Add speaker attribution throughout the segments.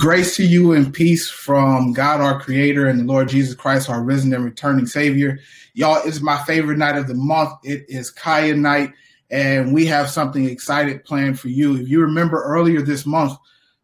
Speaker 1: Grace to you and peace from God, our Creator, and the Lord Jesus Christ, our risen and returning Savior. Y'all, it's my favorite night of the month. It is Kaya night, and we have something excited planned for you. If you remember earlier this month,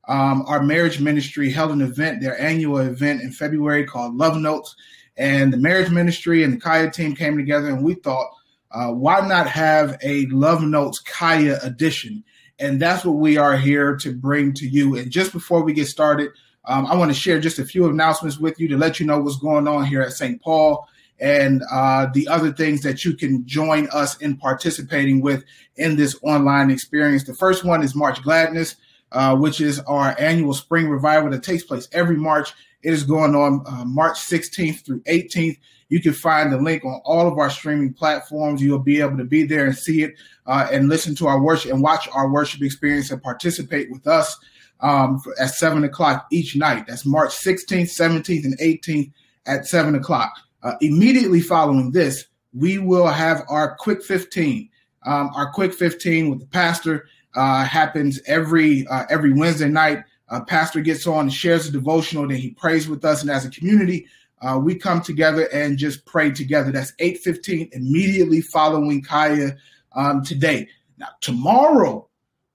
Speaker 1: um, our marriage ministry held an event, their annual event in February called Love Notes. And the marriage ministry and the Kaya team came together, and we thought, uh, why not have a Love Notes Kaya edition? And that's what we are here to bring to you. And just before we get started, um, I want to share just a few announcements with you to let you know what's going on here at St. Paul and uh, the other things that you can join us in participating with in this online experience. The first one is March Gladness, uh, which is our annual spring revival that takes place every March. It is going on uh, March 16th through 18th. You can find the link on all of our streaming platforms. You'll be able to be there and see it uh, and listen to our worship and watch our worship experience and participate with us um, at seven o'clock each night. That's March 16th, 17th, and 18th at seven o'clock. Uh, immediately following this, we will have our quick 15. Um, our quick 15 with the pastor uh, happens every uh, every Wednesday night. Uh, pastor gets on and shares a devotional, then he prays with us, and as a community, uh, we come together and just pray together. That's 8:15 immediately following Kaya um, today. Now tomorrow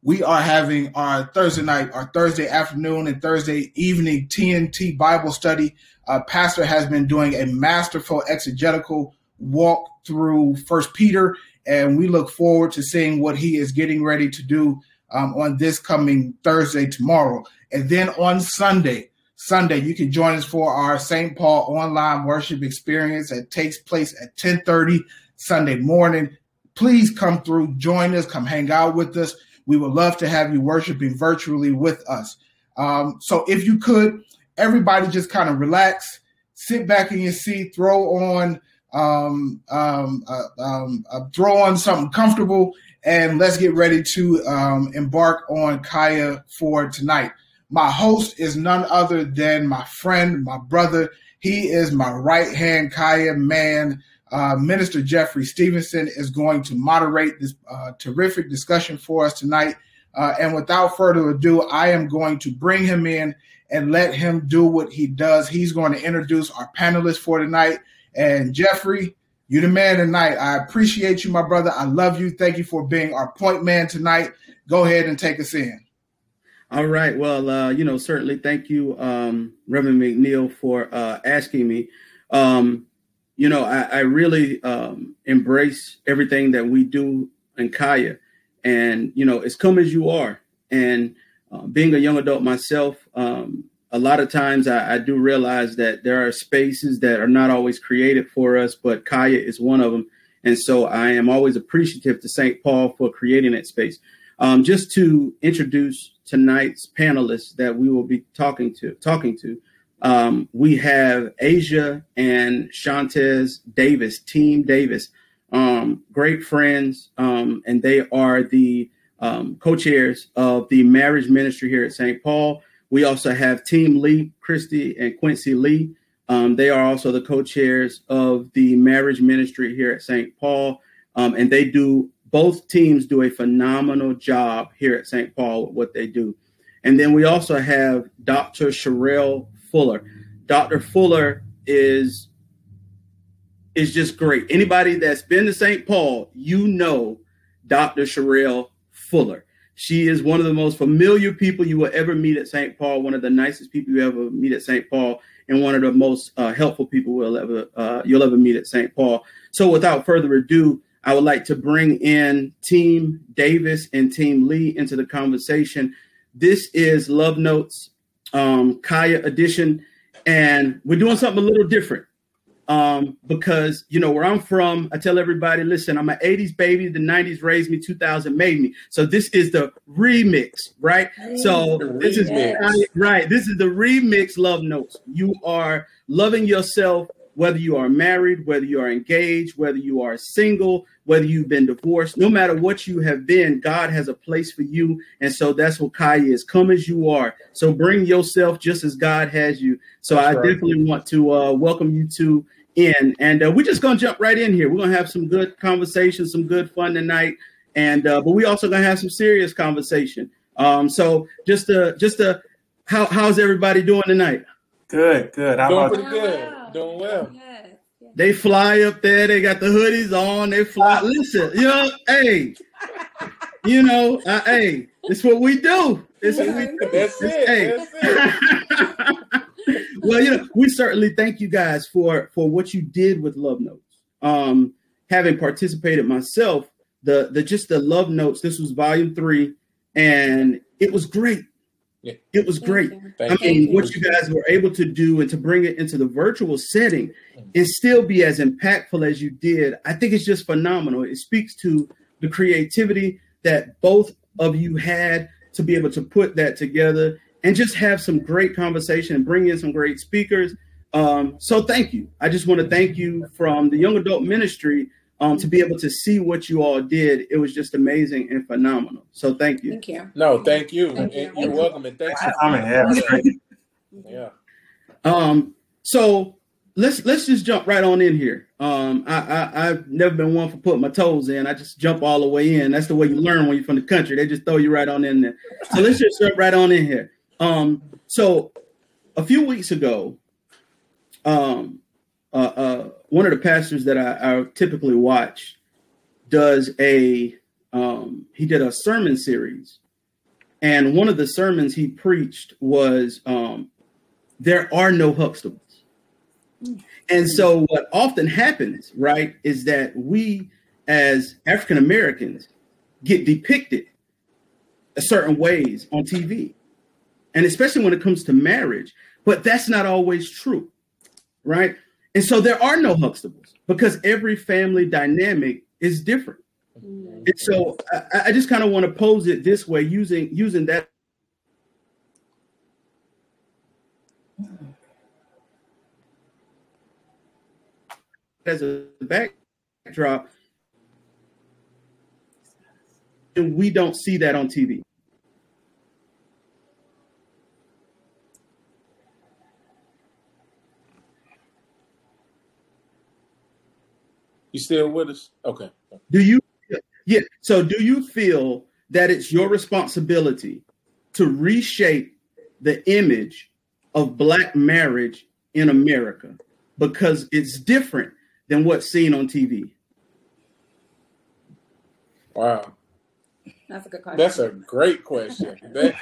Speaker 1: we are having our Thursday night, our Thursday afternoon and Thursday evening TNT Bible study. Uh, Pastor has been doing a masterful exegetical walk through First Peter, and we look forward to seeing what he is getting ready to do um, on this coming Thursday tomorrow. And then on Sunday, Sunday, you can join us for our St. Paul online worship experience that takes place at 1030 Sunday morning. Please come through, join us, come hang out with us. We would love to have you worshiping virtually with us. Um, so if you could, everybody just kind of relax, sit back in your seat, throw on um, um, uh, um, uh, throw on something comfortable, and let's get ready to um, embark on Kaya for tonight. My host is none other than my friend, my brother. He is my right hand Kaya man. Uh, Minister Jeffrey Stevenson is going to moderate this uh, terrific discussion for us tonight. Uh, and without further ado, I am going to bring him in and let him do what he does. He's going to introduce our panelists for tonight. And Jeffrey, you're the man tonight. I appreciate you, my brother. I love you. Thank you for being our point man tonight. Go ahead and take us in.
Speaker 2: All right. Well, uh, you know, certainly thank you, um, Reverend McNeil, for uh, asking me. Um, you know, I, I really um, embrace everything that we do in Kaya. And, you know, it's come as you are. And uh, being a young adult myself, um, a lot of times I, I, do realize that there are spaces that are not always created for us, but Kaya is one of them. And so I am always appreciative to St. Paul for creating that space. Um, just to introduce tonight's panelists that we will be talking to, talking to, um, we have Asia and Shantez Davis, Team Davis, um, great friends, um, and they are the um, co-chairs of the marriage ministry here at St. Paul. We also have Team Lee, Christy and Quincy Lee. Um, they are also the co-chairs of the marriage ministry here at St. Paul, and they do both teams do a phenomenal job here at St. Paul with what they do. And then we also have Dr. Sherelle Fuller. Dr. Fuller is is just great. Anybody that's been to St. Paul, you know Dr. Sherelle Fuller. She is one of the most familiar people you will ever meet at St. Paul, one of the nicest people you ever meet at St. Paul, and one of the most uh, helpful people will ever uh, you'll ever meet at St. Paul. So, without further ado, I would like to bring in Team Davis and Team Lee into the conversation. This is Love Notes um, Kaya edition, and we're doing something a little different um, because you know where I'm from. I tell everybody, listen, I'm an '80s baby. The '90s raised me. 2000 made me. So this is the remix, right? So this is right. This is the remix. Love Notes. You are loving yourself whether you are married, whether you are engaged, whether you are single, whether you've been divorced, no matter what you have been, God has a place for you. And so that's what Kai is. Come as you are. So bring yourself just as God has you. So that's I right. definitely want to uh, welcome you to in. And uh, we're just going to jump right in here. We're going to have some good conversation, some good fun tonight. And uh, but we also going to have some serious conversation. Um, so just to just to how how's everybody doing tonight?
Speaker 3: Good, good.
Speaker 4: How Doing pretty good. Well. Doing well.
Speaker 2: Yes. They fly up there. They got the hoodies on. They fly. Listen, you know, hey, you know, uh, hey, it's what we do. It's what we do. That's it. Hey. That's it. well, you know, we certainly thank you guys for for what you did with Love Notes. Um, having participated myself, the the just the Love Notes. This was volume three, and it was great. Yeah. It was great. I mean, you. what you guys were able to do and to bring it into the virtual setting mm-hmm. and still be as impactful as you did, I think it's just phenomenal. It speaks to the creativity that both of you had to be able to put that together and just have some great conversation and bring in some great speakers. Um, so thank you. I just want to thank you from the young adult ministry um, to be able to see what you all did, it was just amazing and phenomenal. So thank you.
Speaker 4: Thank you. No, thank you. Thank you. You're welcome, and thanks for coming.
Speaker 2: Yeah. yeah. Um. So let's let's just jump right on in here. Um. I, I I've never been one for putting my toes in. I just jump all the way in. That's the way you learn when you're from the country. They just throw you right on in there. So let's just jump right on in here. Um. So a few weeks ago, um, uh, uh, one of the pastors that I, I typically watch does a um, he did a sermon series, and one of the sermons he preached was um, there are no Huxtables. And so, what often happens, right, is that we as African Americans get depicted a certain ways on TV, and especially when it comes to marriage. But that's not always true, right? And so there are no Huxtables because every family dynamic is different. Mm-hmm. And so I, I just kind of want to pose it this way using using that as a backdrop. And we don't see that on TV.
Speaker 4: You still with us? Okay.
Speaker 2: Do you? Yeah. So, do you feel that it's your responsibility to reshape the image of black marriage in America because it's different than what's seen on TV?
Speaker 4: Wow.
Speaker 5: That's a good question.
Speaker 4: That's a great question. That,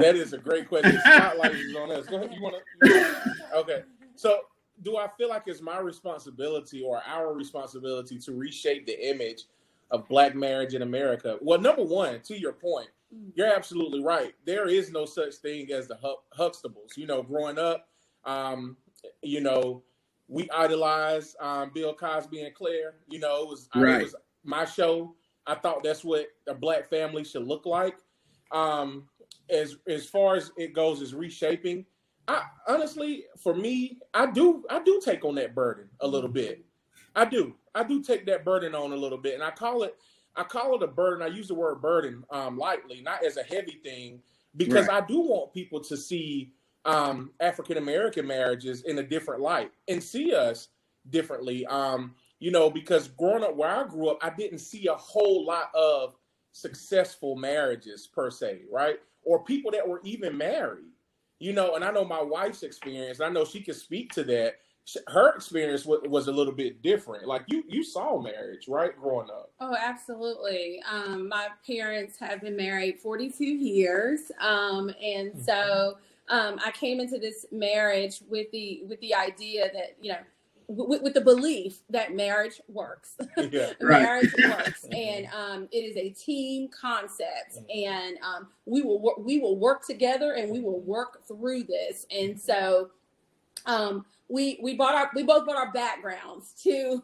Speaker 4: that is a great question. Spotlight is on us. Go ahead. You want to? Okay. So do I feel like it's my responsibility or our responsibility to reshape the image of black marriage in America? Well, number one, to your point, mm. you're absolutely right. There is no such thing as the Huxtables. You know, growing up, um, you know, we idolized um, Bill Cosby and Claire. You know, it was, right. it was my show. I thought that's what a black family should look like. Um, as as far as it goes, is reshaping. I honestly, for me, I do I do take on that burden a little bit. I do. I do take that burden on a little bit, and I call it I call it a burden. I use the word burden um, lightly, not as a heavy thing, because right. I do want people to see um, African American marriages in a different light and see us differently. Um, you know, because growing up where I grew up, I didn't see a whole lot of successful marriages per se, right? Or people that were even married you know, and I know my wife's experience. I know she can speak to that. Her experience was a little bit different. Like you, you saw marriage, right, growing up.
Speaker 5: Oh, absolutely. Um, my parents have been married 42 years, um, and mm-hmm. so um, I came into this marriage with the with the idea that you know with, with, the belief that marriage works. Yeah, marriage works, and um, it is a team concept, and um, we will we will work together, and we will work through this. And so, um, we we bought our we both brought our backgrounds to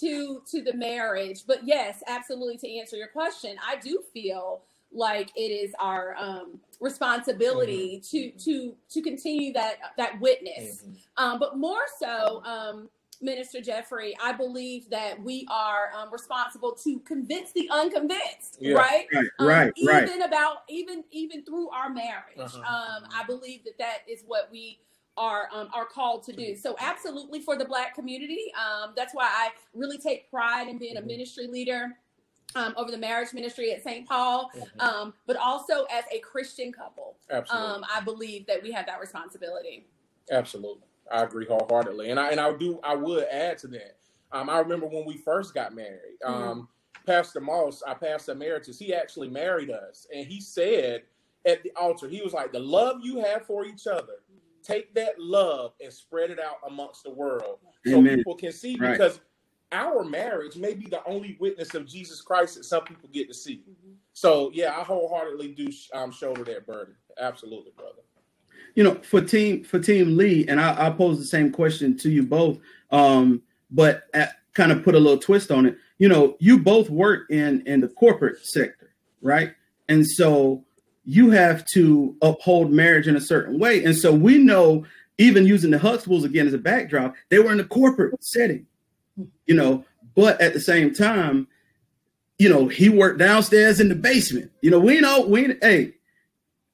Speaker 5: to to the marriage. But yes, absolutely. To answer your question, I do feel like it is our um, responsibility mm-hmm. to to to continue that that witness mm-hmm. um, but more so um, Minister Jeffrey, I believe that we are um, responsible to convince the unconvinced, yeah. right?
Speaker 2: Right, um, right,
Speaker 5: Even about even even through our marriage, uh-huh. um, I believe that that is what we are um, are called to do. So absolutely for the Black community, um, that's why I really take pride in being a mm-hmm. ministry leader um, over the marriage ministry at St. Paul, mm-hmm. um, but also as a Christian couple. Absolutely. Um, I believe that we have that responsibility.
Speaker 4: Absolutely. I agree wholeheartedly. And I and I do I would add to that. Um, I remember when we first got married. Mm-hmm. Um, Pastor Moss, our pastor emeritus, he actually married us, and he said at the altar, he was like, "The love you have for each other, take that love and spread it out amongst the world, Amen. so people can see." Right. Because our marriage may be the only witness of Jesus Christ that some people get to see. Mm-hmm. So, yeah, I wholeheartedly do um, shoulder that burden. Absolutely, brother.
Speaker 2: You know, for team for Team Lee, and I, I pose the same question to you both, um, but at, kind of put a little twist on it. You know, you both work in in the corporate sector, right? And so you have to uphold marriage in a certain way. And so we know, even using the Huxtables again as a backdrop, they were in a corporate setting you know, but at the same time, you know, he worked downstairs in the basement. You know, we know we hey,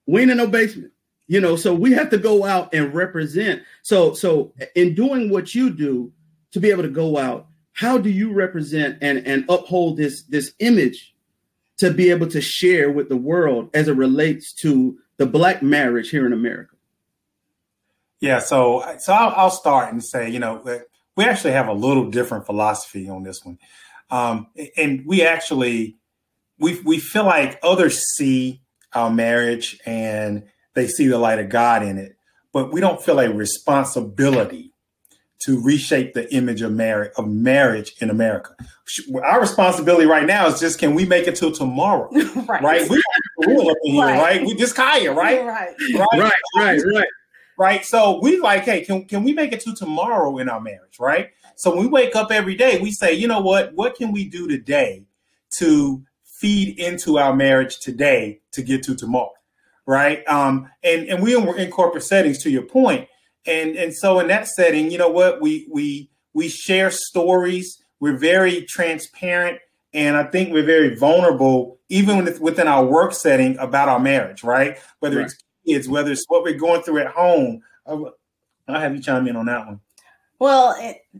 Speaker 2: we ain't in no basement. You know, so we have to go out and represent. So, so in doing what you do to be able to go out, how do you represent and and uphold this this image to be able to share with the world as it relates to the black marriage here in America?
Speaker 3: Yeah, so so I'll, I'll start and say, you know, we actually have a little different philosophy on this one. Um, and we actually we we feel like others see our marriage and they see the light of God in it, but we don't feel a responsibility to reshape the image of marriage of marriage in America. Our responsibility right now is just can we make it till tomorrow? right. right? We rule up in here, right. right? We just Kaya, right?
Speaker 2: Right. Right. Right. Right. right
Speaker 3: right? So we like, hey, can, can we make it to tomorrow in our marriage, right? So when we wake up every day, we say, you know what? What can we do today to feed into our marriage today to get to tomorrow, right? Um, and and we are in corporate settings, to your point, and and so in that setting, you know what? We we we share stories. We're very transparent, and I think we're very vulnerable, even within our work setting, about our marriage, right? Whether right. it's kids, whether it's what we're going through at home. I'll, have you chime in on that one.
Speaker 6: Well,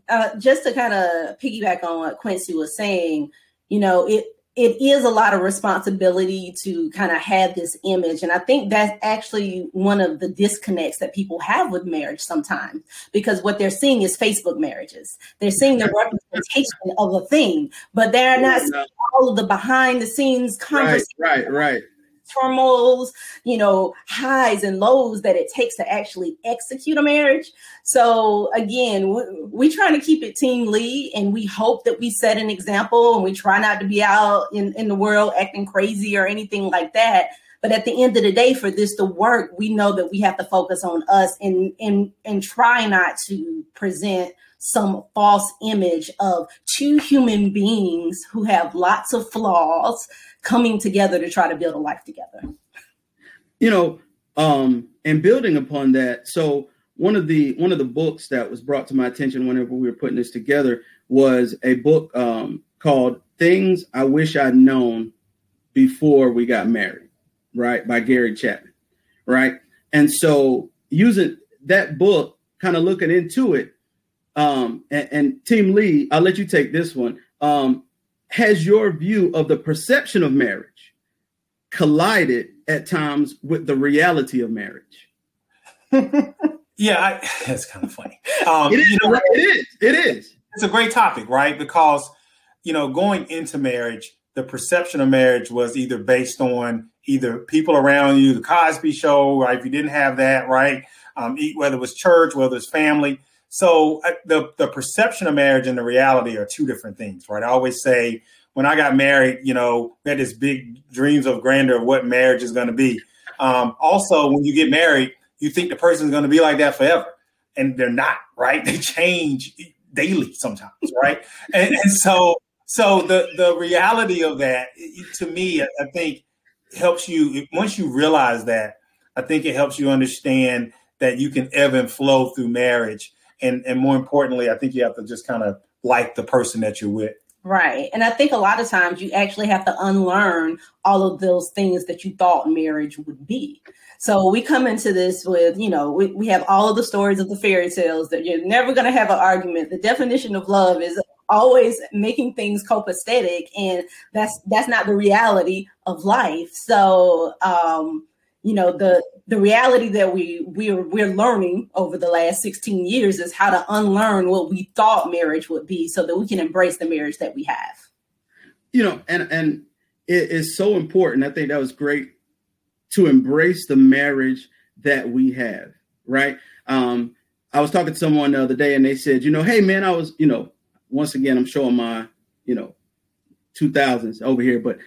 Speaker 6: uh, just to kind of piggyback on what Quincy was saying, you know, it it is a lot of responsibility to kind of have this image. And I think that's actually one of the disconnects that people have with marriage sometimes, because what they're seeing is Facebook marriages. They're seeing the representation of a thing, but they're oh, not seeing all of the behind the scenes conversations.
Speaker 2: Right, right, right
Speaker 6: turmoils, you know, highs and lows that it takes to actually execute a marriage. So again, we're, we trying to keep it team Lee, and we hope that we set an example, and we try not to be out in, in the world acting crazy or anything like that. But at the end of the day, for this to work, we know that we have to focus on us and and and try not to present some false image of two human beings who have lots of flaws coming together to try to build a life together.
Speaker 2: You know, um, and building upon that, so one of the one of the books that was brought to my attention whenever we were putting this together was a book um, called "Things I Wish I'd Known Before We Got Married," right, by Gary Chapman, right. And so using that book, kind of looking into it, um, and, and, Team Lee, I'll let you take this one. Um, has your view of the perception of marriage collided at times with the reality of marriage?
Speaker 3: yeah, I, that's kind of funny. Um,
Speaker 2: it, is, you know, it is. It is.
Speaker 3: It's a great topic, right? Because you know, going into marriage, the perception of marriage was either based on either people around you, the Cosby Show, right? If you didn't have that, right, um, whether it was church, whether it's family, so uh, the the perception of marriage and the reality are two different things, right? I always say when I got married, you know, we had this big dreams of grandeur of what marriage is going to be. Um, also, when you get married, you think the person is going to be like that forever, and they're not, right? They change daily sometimes, right? and, and so, so the the reality of that, to me, I think helps you once you realize that. I think it helps you understand that you can ebb and flow through marriage and and more importantly, I think you have to just kind of like the person that you're with.
Speaker 6: Right. And I think a lot of times you actually have to unlearn all of those things that you thought marriage would be. So we come into this with, you know, we, we have all of the stories of the fairy tales that you're never going to have an argument. The definition of love is always making things copacetic and that's that's not the reality of life so um you know the the reality that we we're we're learning over the last 16 years is how to unlearn what we thought marriage would be so that we can embrace the marriage that we have.
Speaker 2: You know and and it is so important. I think that was great to embrace the marriage that we have right? Um i was talking to someone the other day and they said you know hey man i was you know once again i'm showing my you know 2000s over here but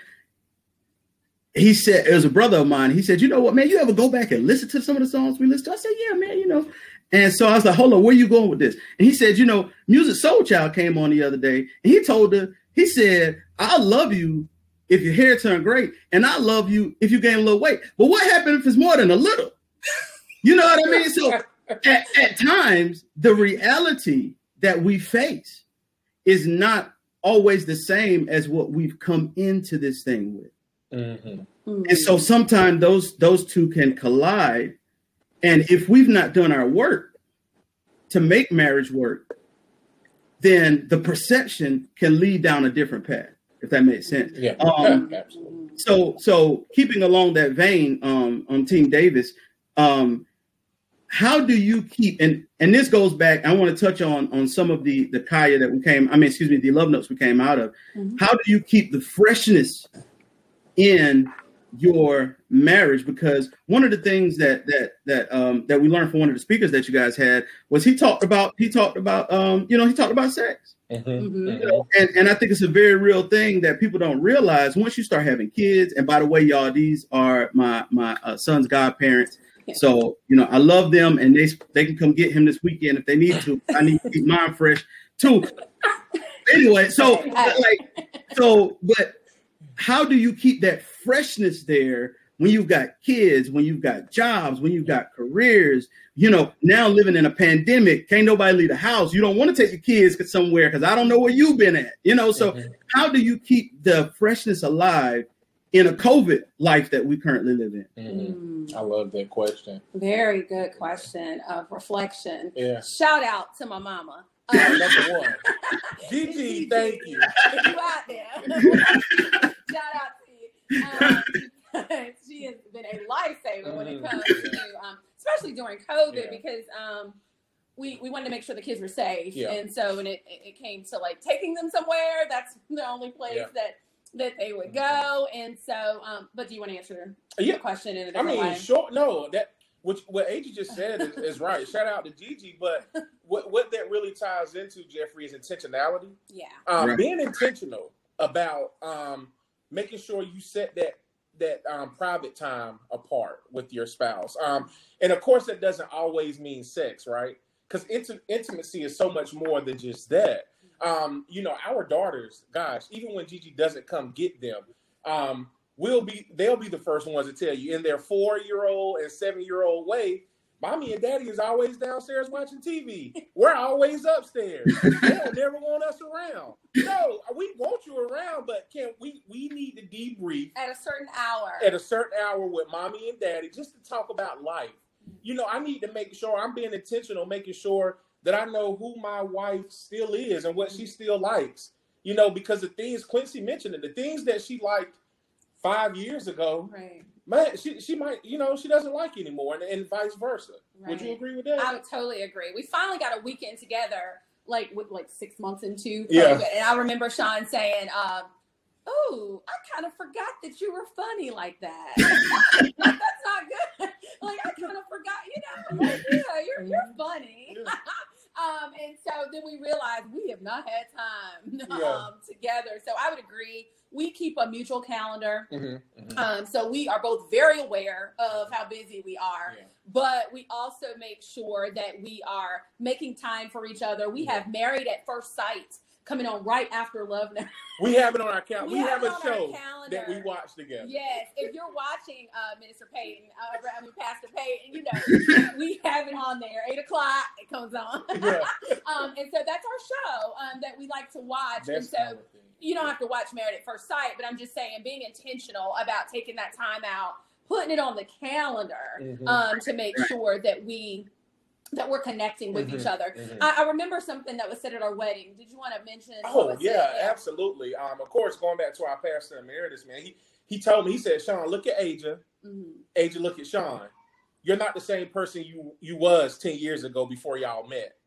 Speaker 2: he said it was a brother of mine. He said, "You know what, man? You ever go back and listen to some of the songs we listen to?" I said, "Yeah, man. You know." And so I was like, "Hold on, where you going with this?" And he said, "You know, Musiq Soulchild came on the other day, and he told her, he said, I love you if your hair turned great, and I love you if you gain a little weight. But what happened if it's more than a little? You know what I mean? So at, at times, the reality that we face is not always the same as what we've come into this thing with."
Speaker 4: Mm-hmm.
Speaker 2: And so sometimes those those two can collide. And if we've not done our work to make marriage work, then the perception can lead down a different path, if that makes sense.
Speaker 4: Yeah,
Speaker 2: Um,
Speaker 4: absolutely.
Speaker 2: so so keeping along that vein, um, on Team Davis, um, how do you keep and and this goes back? I want to touch on on some of the the Kaya that we came. I mean, excuse me, the love notes we came out of.
Speaker 5: Mhm.
Speaker 2: How do you keep the freshness in your marriage? Because one of the things that that that um that we learned from one of the speakers that you guys had was he talked about he talked about um you know he talked about sex.
Speaker 4: Mhm,
Speaker 5: Mhm.
Speaker 4: mhm.
Speaker 2: You know, and, and I think it's a very real thing that people don't realize once you start having kids. And by the way, y'all, these are my my uh, son's godparents.
Speaker 5: Yeah.
Speaker 2: So you know, I love them, and they they can come get him this weekend if they need to. I need to keep mine fresh too. Anyway, so like so, but how do you keep that freshness there when you've got kids, when you've got jobs, when you've got careers? You know, now living in a pandemic, can't nobody leave the house. You don't want to take your kids somewhere because I don't know where you've been at. You know, so
Speaker 4: Mhm.
Speaker 2: how do you keep the freshness alive in a COVID life that we currently live in?
Speaker 4: Mhm.
Speaker 5: Mm.
Speaker 4: I love that question.
Speaker 5: Very good question of reflection.
Speaker 4: Yeah.
Speaker 5: Shout out to my mama. Um,
Speaker 4: Number one. Gigi, thank you.
Speaker 5: If you out there, shout out to you. Um, she has been a lifesaver when it comes to, um, especially during COVID,
Speaker 4: Yeah.
Speaker 5: because um, we we wanted to make sure the kids were safe,
Speaker 4: Yeah.
Speaker 5: and so when it it came to like taking them somewhere, that's the only place
Speaker 4: Yeah.
Speaker 5: that that they would go. And so, um, but do you want to answer
Speaker 4: Yeah.
Speaker 5: the question in a
Speaker 4: I
Speaker 5: different
Speaker 4: mean,
Speaker 5: way?
Speaker 4: sure. No, that which what AG just said is, is right. Shout out to Gigi, but what what that really ties into Jeffrey is intentionality.
Speaker 5: Yeah.
Speaker 4: Um,
Speaker 2: Right.
Speaker 4: Being intentional about um, making sure you set that that um, private time apart with your spouse. Um, and of course, that doesn't always mean sex, right? Because inti- intimacy is so much more than just that. Um, you know, our daughters, gosh, even when Gigi doesn't come get them, um, will be they'll be the first ones to tell you in their four year old and seven year old way. Mommy and daddy is always downstairs watching TV. We're always upstairs. They don't never want us around. No, we want you around, but can we we need to debrief
Speaker 5: At a certain hour.
Speaker 4: at a certain hour with mommy and daddy just to talk about life. You know, I need to make sure I'm being intentional, making sure that I know who my wife still is and what she still likes. You know, because the things Quincy mentioned, it, the things that she liked five years ago,
Speaker 5: right.
Speaker 4: Man, she she might, you know, she doesn't like you anymore, and, and vice versa. Would you agree with that?
Speaker 5: I would totally agree. We finally got a weekend together, like with like six months into COVID,
Speaker 4: Yeah.
Speaker 5: and I remember Sean saying, um, "Oh, I kind of forgot that you were funny like that. That's not good. like I kind of forgot, you know. Like, yeah, you're you're funny."
Speaker 4: Yeah.
Speaker 5: Um, and so then we realized we have not had time um,
Speaker 4: Yeah.
Speaker 5: together. So I would agree. We keep a mutual calendar.
Speaker 4: Mhm, mhm.
Speaker 5: Um, so we are both very aware of how busy we are,
Speaker 4: Yeah.
Speaker 5: but we also make sure that we are making time for each other. We have Married at First Sight coming on right after Love Now.
Speaker 4: We have it on our calendar.
Speaker 5: We
Speaker 4: We,
Speaker 5: have
Speaker 4: have, a show that we watch together.
Speaker 5: Yes, if you're watching uh, Minister Payton, uh, I mean Pastor Payton, you know we have it on there. Eight o'clock, it comes on.
Speaker 4: Yeah.
Speaker 5: um, and so that's our show um, that we like to watch. and so
Speaker 4: kind of thing.
Speaker 5: you don't have to watch Married at First Sight, but I'm just saying being intentional about taking that time out, putting it on the calendar
Speaker 4: Mhm.
Speaker 5: um, to make sure that we that we're connecting with
Speaker 4: Mhm,
Speaker 5: each other.
Speaker 4: mhm.
Speaker 5: I, I remember something that was said at our wedding. Did you want to mention? what
Speaker 4: Oh yeah, absolutely. Um, of course, going back to our pastor emeritus, man, he he told me he said, Sean, look at Aja,
Speaker 5: Mhm.
Speaker 4: Aja, look at Sean. You're not the same person you you was ten years ago before y'all met.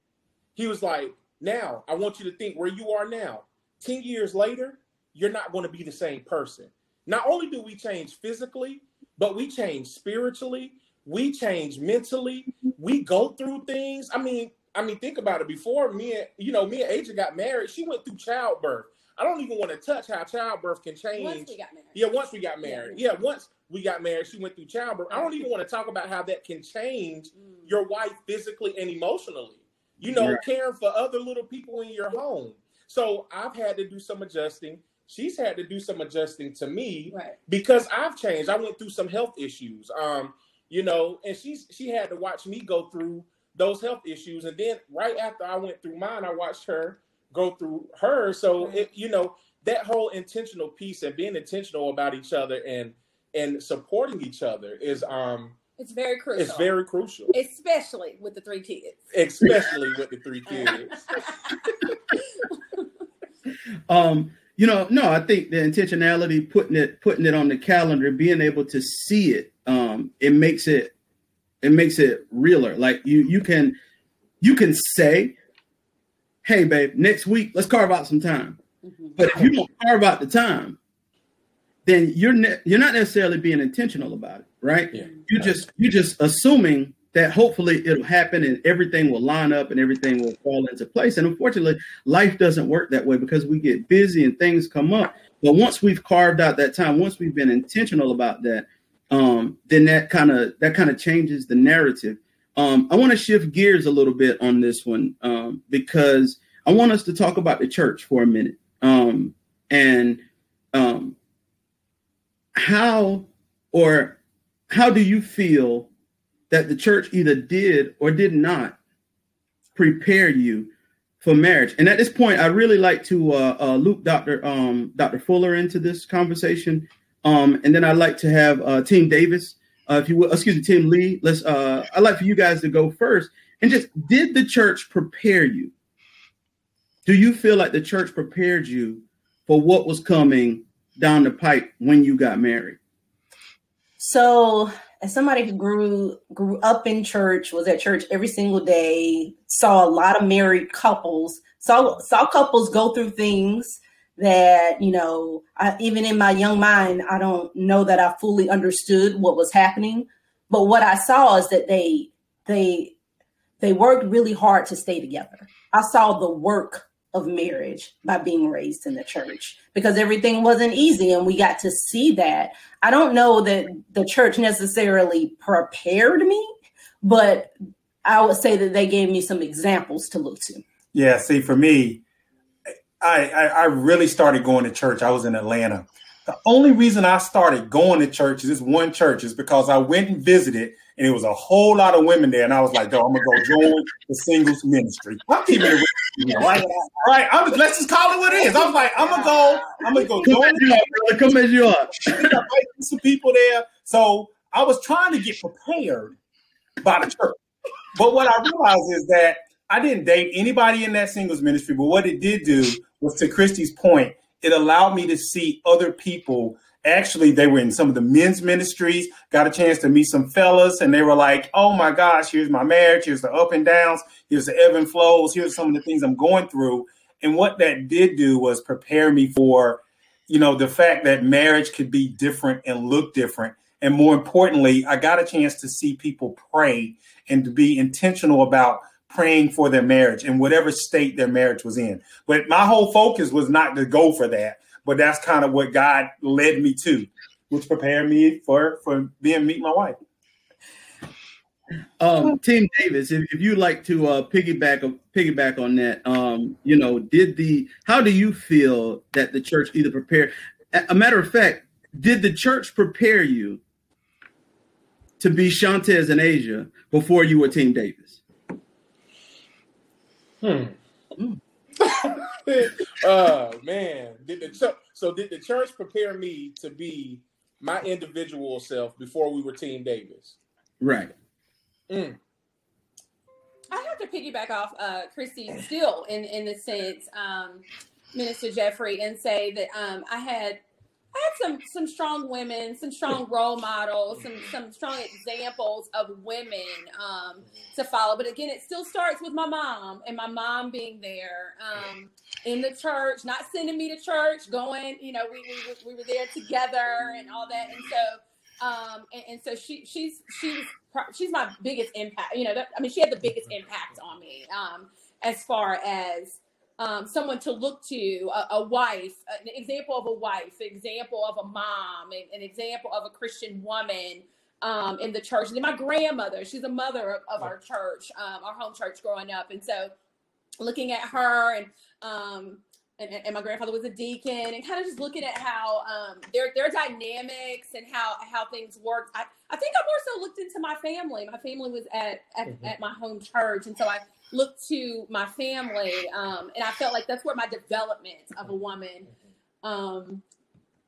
Speaker 4: He was like, now I want you to think where you are now. Ten years later, you're not going to be the same person. Not only do we change physically, but we change spiritually. We change mentally. We go through things. I mean, I mean, think about it. Before me and you know, me and Aja got married, she went through childbirth. I don't even want to touch how childbirth can change.
Speaker 5: Once we got married.
Speaker 4: Yeah, once we got married. Yeah, once we got married, she went through childbirth. I don't even want to talk about how that can change
Speaker 5: Mm.
Speaker 4: your wife physically and emotionally. You know,
Speaker 2: Right.
Speaker 4: caring for other little people in your home. So I've had to do some adjusting. She's had to do some adjusting to me
Speaker 5: Right.
Speaker 4: because I've changed. I went through some health issues. Um, you know, and she's she had to watch me go through those health issues. And then right after I went through mine, I watched her go through her. So
Speaker 5: Right.
Speaker 4: it, you know, that whole intentional piece and being intentional about each other and and supporting each other is um
Speaker 5: It's very crucial.
Speaker 4: it's very crucial,
Speaker 5: especially with the three kids.
Speaker 4: especially with the three kids.
Speaker 2: Um, you know, no, I think the intentionality, putting it, putting it on the calendar, being able to see it, um, it makes it, it makes it realer. Like you, you can, you can say, "Hey, babe, next week let's carve out some time."
Speaker 5: Mhm.
Speaker 2: But if you don't carve out the time, then you're ne- you're not necessarily being intentional about it, right?
Speaker 4: Yeah.
Speaker 2: You just you're just assuming that hopefully it'll happen and everything will line up and everything will fall into place. And unfortunately, life doesn't work that way because we get busy and things come up. But once we've carved out that time, once we've been intentional about that, um, then that kind of that kind of changes the narrative. Um, I want to shift gears a little bit on this one um, because I want us to talk about the church for a minute um, and um, how or how do you feel that the church either did or did not prepare you for marriage? And at this point, I'd really like to uh, uh, loop Dr. Um, Dr. Fuller into this conversation, um, and then I'd like to have uh, Team Davis, uh, if you will, excuse me, Team Lee. Let's. Uh, I'd like for you guys to go first, and just did the church prepare you? Do you feel like the church prepared you for what was coming down the pipe when you got married?
Speaker 6: So, as somebody who grew grew up in church, was at church every single day, saw a lot of married couples, saw saw couples go through things that you know, I, even in my young mind, I don't know that I fully understood what was happening. But what I saw is that they they they worked really hard to stay together. I saw the work of marriage by being raised in the church because everything wasn't easy and we got to see that. I don't know that the church necessarily prepared me, but I would say that they gave me some examples to look to.
Speaker 3: Yeah, see, for me, I, I I really started going to church. I was in Atlanta. The only reason I started going to church is this one church is because I went and visited, and it was a whole lot of women there, and I was like, "Yo, I'm gonna go join the singles ministry." I'm keeping it real, right. Right. I'm just, let's just call it what it is. I was like, "I'm gonna go. I'm gonna go
Speaker 2: Come
Speaker 3: join
Speaker 2: as you are. Come as you are.
Speaker 3: some people there. So I was trying to get prepared by the church. But what I realized is that I didn't date anybody in that singles ministry. But what it did do was to Christy's point, it allowed me to see other people. Actually, they were in some of the men's ministries, got a chance to meet some fellas, and they were like, oh my gosh, here's my marriage, here's the up and downs, here's the ebb and flows, here's some of the things I'm going through. And what that did do was prepare me for you know, the fact that marriage could be different and look different. And more importantly, I got a chance to see people pray and to be intentional about praying for their marriage in whatever state their marriage was in. But my whole focus was not to go for that, but that's kind of what God led me to, which prepared me for for being meet my wife.
Speaker 2: Um, Team Davis, if, if you'd like to uh, piggyback piggyback on that, um, you know, did the how do you feel that the church either prepared? A matter of fact, did the church prepare you to be Shantez and Asia before you were Team Davis?
Speaker 4: Hmm. oh man, did the church? So did the church prepare me to be my individual self before we were Team Davis?
Speaker 2: Right.
Speaker 4: Mm.
Speaker 5: I have to piggyback off uh, Christy still in in the sense, um, Minister Jeffrey, and say that um, I had I had some some strong women, some strong role models, some some strong examples of women um, to follow. But again, it still starts with my mom and my mom being there um, in the church, not sending me to church, going. You know, we we, we were there together and all that, and so um, and, and so she she's she's she's my biggest impact. You know, that, I mean, she had the biggest impact on me um, as far as um, someone to look to, a, a, wife, an example of a wife, an example of a mom, an, an example of a Christian woman um, in the church. And then my grandmother, she's a mother of, of our church, um, our home church growing up. And so looking at her and, um, and, and, my grandfather was a deacon and kind of just looking at how um, their their dynamics and how how things worked. I, I think I more so looked into my family. My family was at at, mm-hmm. at my home church, and so I looked to my family, um, and I felt like that's where my development of a woman um,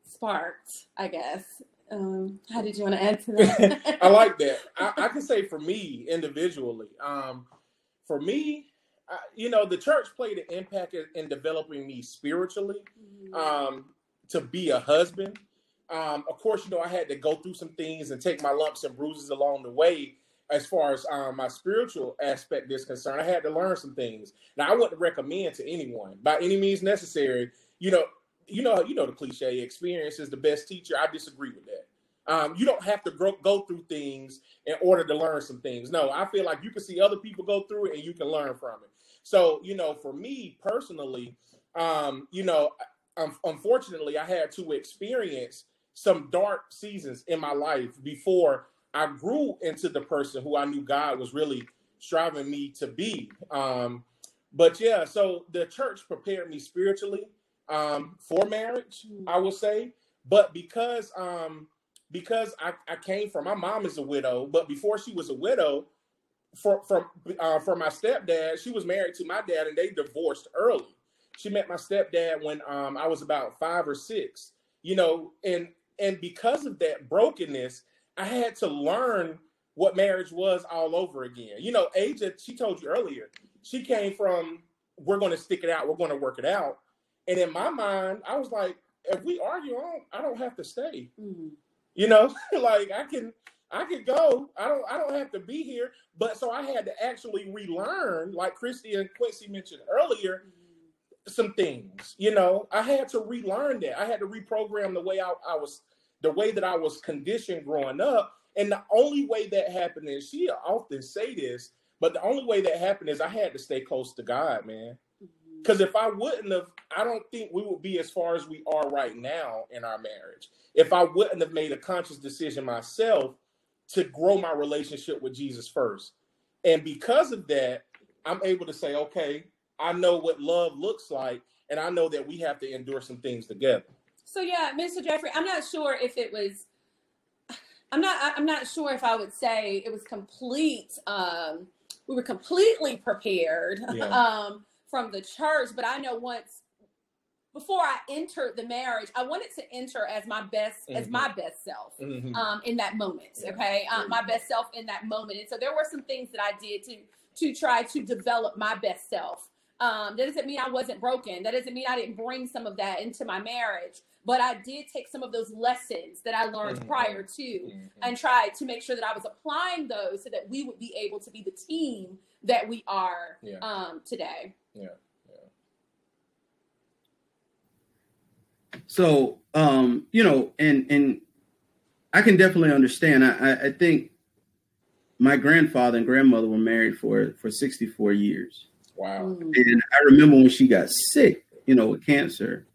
Speaker 5: sparked. I guess. Um, how did you want to add to that?
Speaker 4: I like that. I, I, can say for me individually, um, for me, You know, the church played an impact in, in developing me spiritually mm-hmm. um, to be a husband. Um, of course, you know, I had to go through some things and take my lumps and bruises along the way as far as um, my spiritual aspect is concerned, I had to learn some things. Now, I wouldn't recommend to anyone by any means necessary. You know, you know, you know the cliche: experience is the best teacher. I disagree with that. Um, you don't have to go, go through things in order to learn some things. No, I feel like you can see other people go through it and you can learn from it. So, you know, for me personally, um, you know, um, unfortunately, I had to experience some dark seasons in my life before I grew into the person who I knew God was really striving me to be. Um, but yeah, so the church prepared me spiritually um, for marriage. I will say. But because um, because I, I came from my mom is a widow, but before she was a widow, for from uh, for my stepdad, she was married to my dad, and they divorced early. She met my stepdad when um, I was about five or six, you know, and and because of that brokenness, I had to learn what marriage was all over again. You know, Aja, she told you earlier, she came from we're going to stick it out, we're going to work it out. And in my mind, I was like, if we argue, I don't, I don't have to stay. Mm-hmm. You know, like I can, I could go. I don't, I don't have to be here. But so I had to actually relearn, like Christy and Quincy mentioned earlier, some things. You know, I had to relearn that. I had to reprogram the way I, I was the way that I was conditioned growing up. And the only way that happened is she often say this, but the only way that happened is I had to stay close to God, man. Because mm-hmm. if I wouldn't have, I don't think we would be as far as we are right now in our marriage. If I wouldn't have made a conscious decision myself to grow my relationship with Jesus first. And because of that, I'm able to say, okay, I know what love looks like, and I know that we have to endure some things together.
Speaker 5: So yeah, Mr. Jeffrey, I'm not sure if it was. I'm not. I'm not sure if I would say it was complete. Um, we were completely prepared yeah. um, from the church, but I know once before I entered the marriage, I wanted to enter as my best mm-hmm. as my best self mm-hmm. um, in that moment. Okay, um, my best self in that moment, and so there were some things that I did to to try to develop my best self. Um, that doesn't mean I wasn't broken. That doesn't mean I didn't bring some of that into my marriage but I did take some of those lessons that I learned mm-hmm. prior to mm-hmm. and try to make sure that I was applying those so that we would be able to be the team that we are yeah. um, today.
Speaker 4: Yeah. yeah.
Speaker 2: So, um, you know, and and I can definitely understand. I, I think my grandfather and grandmother were married for for 64 years.
Speaker 4: Wow.
Speaker 2: And I remember when she got sick, you know, with cancer,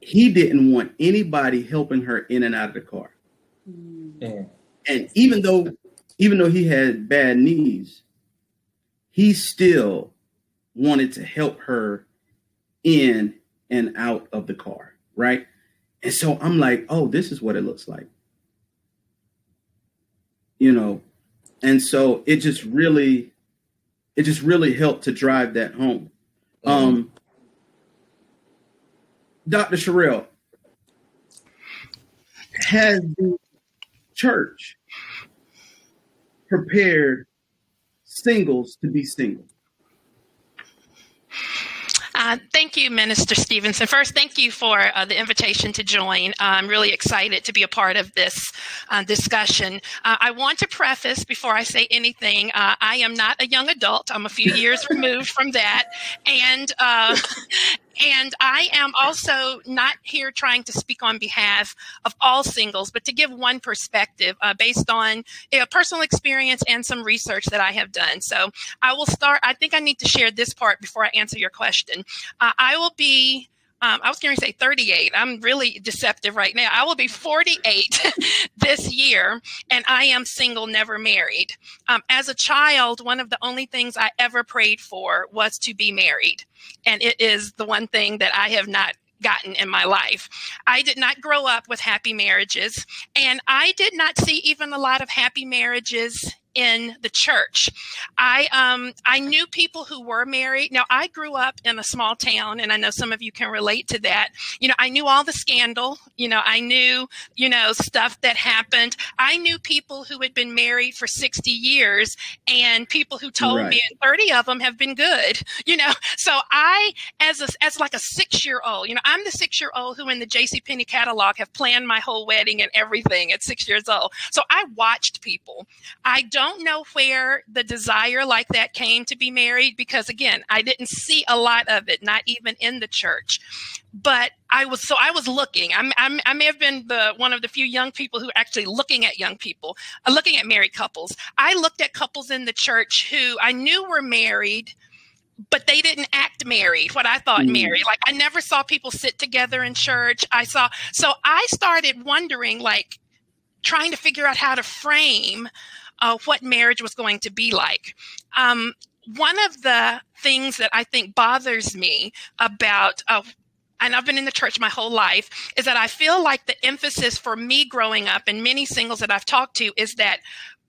Speaker 2: he didn't want anybody helping her in and out of the car. Mm. And even though even though he had bad knees, he still wanted to help her in and out of the car, right? And so I'm like, oh, this is what it looks like. You know, and so it just really it just really helped to drive that home. Mm-hmm. Um Dr. Sherrill, has the church prepared singles to be single?
Speaker 7: Uh, thank you, Minister Stevenson. First, thank you for uh, the invitation to join. I'm really excited to be a part of this uh, discussion. Uh, I want to preface before I say anything uh, I am not a young adult, I'm a few years removed from that. And uh, and I am also not here trying to speak on behalf of all singles, but to give one perspective uh, based on a personal experience and some research that I have done. So I will start. I think I need to share this part before I answer your question. Uh, I will be um, I was going to say 38. I'm really deceptive right now. I will be 48 this year, and I am single, never married. Um, as a child, one of the only things I ever prayed for was to be married. And it is the one thing that I have not gotten in my life. I did not grow up with happy marriages, and I did not see even a lot of happy marriages in the church. I um I knew people who were married. Now I grew up in a small town and I know some of you can relate to that. You know, I knew all the scandal, you know, I knew, you know, stuff that happened. I knew people who had been married for 60 years and people who told right. me 30 of them have been good. You know, so I as a as like a 6-year-old, you know, I'm the 6-year-old who in the JC Penney catalog have planned my whole wedding and everything at 6 years old. So I watched people. I don't don't know where the desire like that came to be married because again, I didn't see a lot of it, not even in the church. But I was so I was looking. I'm, I'm, i may have been the one of the few young people who actually looking at young people, uh, looking at married couples. I looked at couples in the church who I knew were married, but they didn't act married what i thought mm. married like i never saw people sit together in church i saw so i started wondering like trying to figure out how to frame uh, what marriage was going to be like. Um, one of the things that I think bothers me about uh, and I've been in the church my whole life, is that I feel like the emphasis for me growing up and many singles that I've talked to is that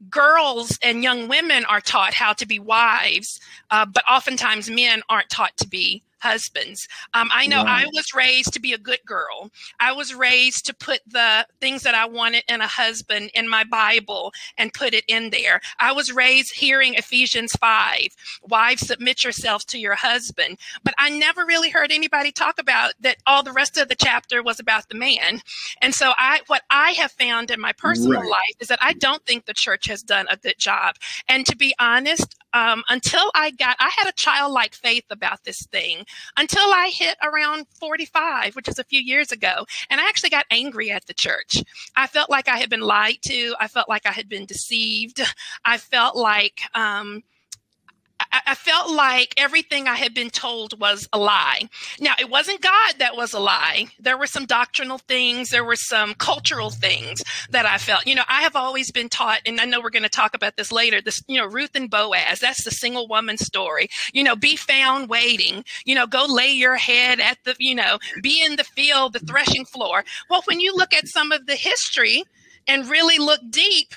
Speaker 7: girls and young women are taught how to be wives, uh, but oftentimes men aren't taught to be husbands. Um, I know I was raised to be a good girl. I was raised to put the things that I wanted in a husband in my Bible and put it in there. I was raised hearing Ephesians 5 Wives, submit yourselves to your husband. But I never really heard anybody talk about that all the rest of the chapter was about the man. And so I what I have found in my personal right. life is that I don't think the church has done a good job. And to be honest, um, until I got, I had a childlike faith about this thing until I hit around 45, which is a few years ago. And I actually got angry at the church. I felt like I had been lied to. I felt like I had been deceived. I felt like, um, I, felt like everything I had been told was a lie. Now, it wasn't God that was a lie. There were some doctrinal things, there were some cultural things that I felt. You know, I have always been taught, and I know we're going to talk about this later, this, you know, Ruth and Boaz, that's the single woman story. You know, be found waiting, you know, go lay your head at the, you know, be in the field, the threshing floor. Well, when you look at some of the history, and really look deep,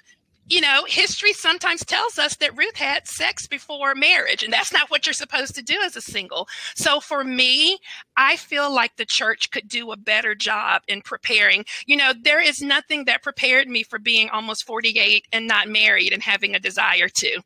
Speaker 7: you know, history sometimes tells us that Ruth had sex before marriage, and that's not what you're supposed to do as a single. So for me, I feel like the church could do a better job in preparing. You know, there is nothing that prepared me for being almost 48 and not married and having a desire to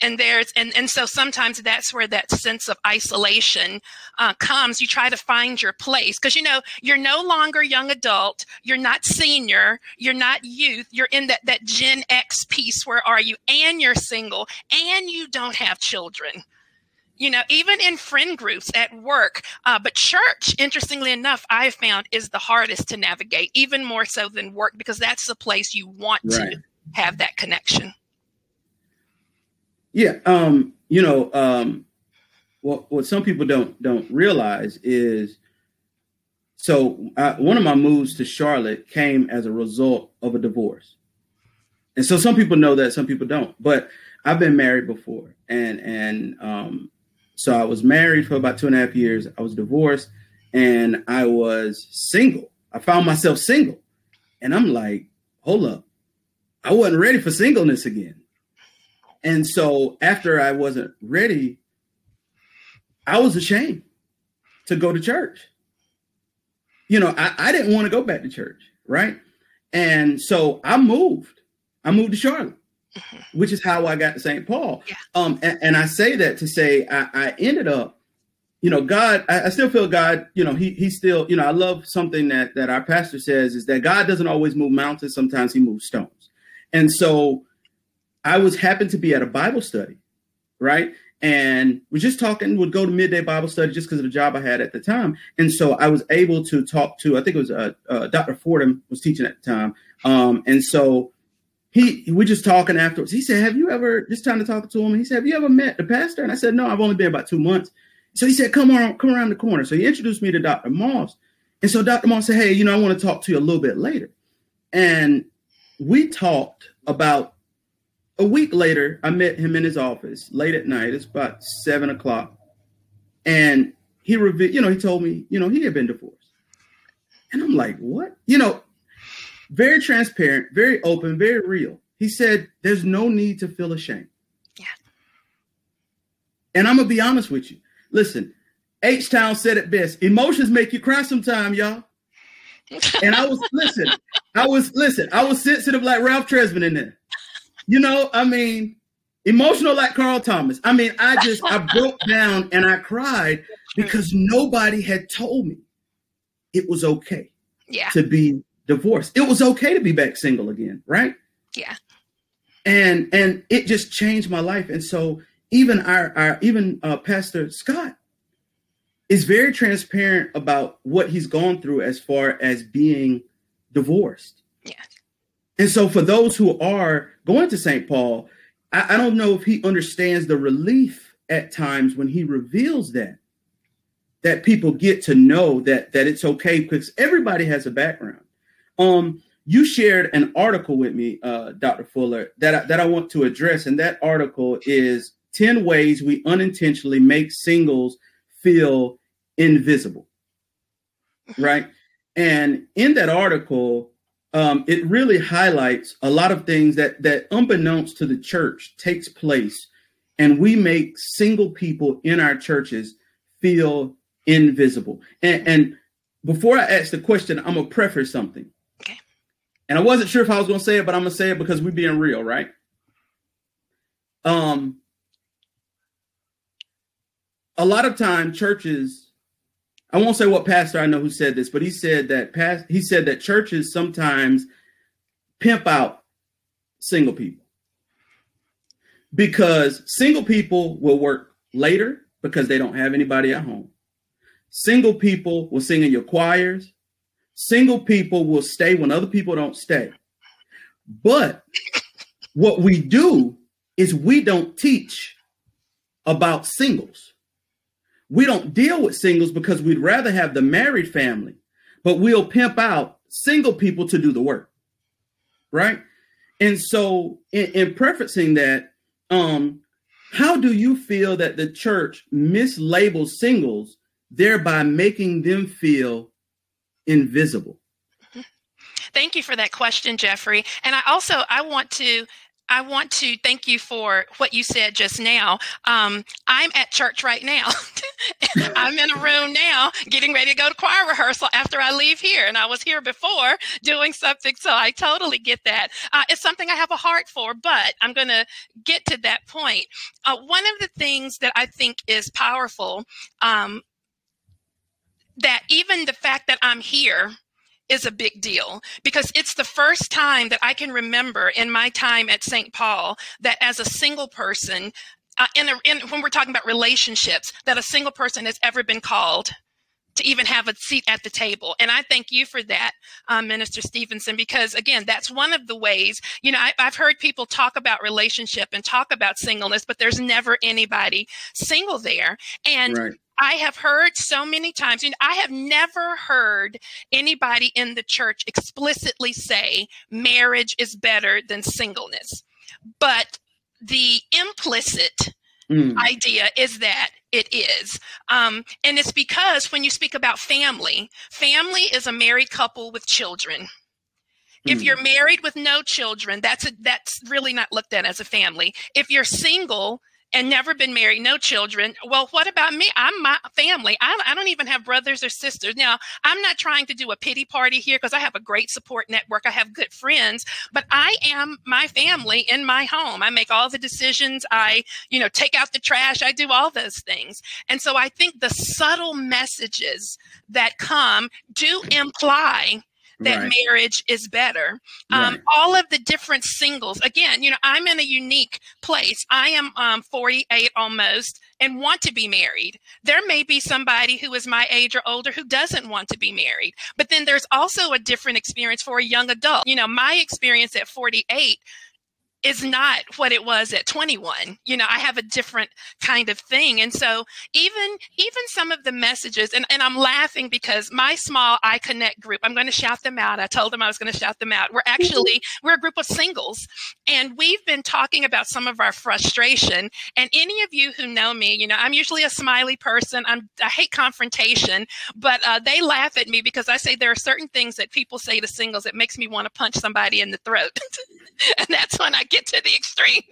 Speaker 7: and there's and and so sometimes that's where that sense of isolation uh, comes. You try to find your place because you know you're no longer young adult. You're not senior. You're not youth. You're in that that gen x piece. Where are you? And you're single and you don't have children. You know even in friend groups at work uh, but church interestingly enough i have found is the hardest to navigate even more so than work because that's the place you want right. to have that connection
Speaker 2: yeah, um, you know, um, what what some people don't don't realize is, so I, one of my moves to Charlotte came as a result of a divorce, and so some people know that, some people don't. But I've been married before, and and um, so I was married for about two and a half years. I was divorced, and I was single. I found myself single, and I'm like, hold up, I wasn't ready for singleness again. And so after I wasn't ready, I was ashamed to go to church. You know, I, I didn't want to go back to church, right? And so I moved. I moved to Charlotte. mm-hmm. which is how I got to St. Paul.
Speaker 7: Yeah.
Speaker 2: Um, and, and, I say that to say I, I ended up, you know, God. I, I, still feel God. You know, he he still. You know, I love something that that our pastor says is that God doesn't always move mountains. Sometimes He moves stones. And so, I was happened to be at a Bible study, right? and we're just talking would go to midday bible study just because of the job i had at the time. And so i was able to talk to i think it was uh, uh, dr fordham was teaching at the time. Um, and so he we're just talking afterwards. He said have you ever just time to talk to him he said have you ever met the pastor? And i said no i've only been about two months. So he said come on come around the corner. So he introduced me to dr moss. And so dr moss said hey you know i want to talk to you a little bit later. And we talked about a week later, I met him in his office late at night. It's about seven o'clock. And he revealed, you know, he told me, you know, he had been divorced. And I'm like, what? You know, very transparent, very open, very real. He said, there's no need to feel ashamed.
Speaker 7: Yeah.
Speaker 2: And I'm going to be honest with you. Listen, H Town said it best emotions make you cry sometime, y'all. and I was, listen, I was, listen, I was sensitive like Ralph Tresvant in there you know, I mean, emotional like Carl Thomas. I mean, I just I broke down and I cried because nobody had told me it was okay
Speaker 7: yeah.
Speaker 2: to be divorced. It was okay to be back single again, right?
Speaker 7: Yeah.
Speaker 2: And and it just changed my life. And so even our our even uh, Pastor Scott is very transparent about what he's gone through as far as being divorced.
Speaker 7: Yeah.
Speaker 2: And so for those who are going to St. Paul, I, I don't know if he understands the relief at times when he reveals that that people get to know that that it's okay because everybody has a background. Um, you shared an article with me, uh, Dr. Fuller, that I, that I want to address, and that article is ten ways we unintentionally make singles feel invisible. Right, and in that article, um, it really highlights a lot of things that that unbeknownst to the church takes place and we make single people in our churches feel invisible. And, and before i ask the question i'm gonna preface something.
Speaker 7: Okay.
Speaker 2: And i wasn't sure if i was gonna say it but i'm gonna say it because we're being real right? Um a lot of time churches I won't say what pastor I know who said this, but he said that past he said that churches sometimes pimp out single people because single people will work later because they don't have anybody at home. Single people will sing in your choirs. Single people will stay when other people don't stay. But what we do is we don't teach about singles. We don't deal with singles because we'd rather have the married family, but we'll pimp out single people to do the work. Right. And so, in, in prefacing that, um, how do you feel that the church mislabels singles, thereby making them feel invisible?
Speaker 7: Thank you for that question, Jeffrey. And I also I want to I want to thank you for what you said just now. Um, I'm at church right now. I'm in a room now getting ready to go to choir rehearsal after I leave here. And I was here before doing something. So I totally get that. Uh, it's something I have a heart for, but I'm going to get to that point. Uh, one of the things that I think is powerful um, that even the fact that I'm here is a big deal because it's the first time that I can remember in my time at St. Paul that as a single person, uh, in, a, in when we're talking about relationships, that a single person has ever been called to even have a seat at the table. And I thank you for that, um, Minister Stevenson, because again, that's one of the ways, you know, I, have heard people talk about relationship and talk about singleness, but there's never anybody single there. And right. I have heard so many times, and I have never heard anybody in the church explicitly say marriage is better than singleness. But the implicit mm. idea is that it is. Um, and it's because when you speak about family, family is a married couple with children. If mm. you're married with no children, that's a, that's really not looked at as a family. If you're single, and never been married, no children. Well, what about me? I'm my family. I, I don't even have brothers or sisters. Now, I'm not trying to do a pity party here because I have a great support network. I have good friends, but I am my family in my home. I make all the decisions. I, you know, take out the trash. I do all those things. And so I think the subtle messages that come do imply that right. marriage is better. Um, right. All of the different singles. Again, you know, I'm in a unique place. I am um, 48 almost and want to be married. There may be somebody who is my age or older who doesn't want to be married. But then there's also a different experience for a young adult. You know, my experience at 48 is not what it was at 21 you know i have a different kind of thing. And so even even some of the messages and, and i'm laughing because my small i connect group i'm going to shout them out. I told them i was going to shout them out. We're actually we're a group of singles and we've been talking about some of our frustration. And any of you who know me you know i'm usually a smiley person. I'm i hate confrontation but uh, they laugh at me because i say there are certain things that people say to singles that makes me want to punch somebody in the throat. And that's when i get to the extreme.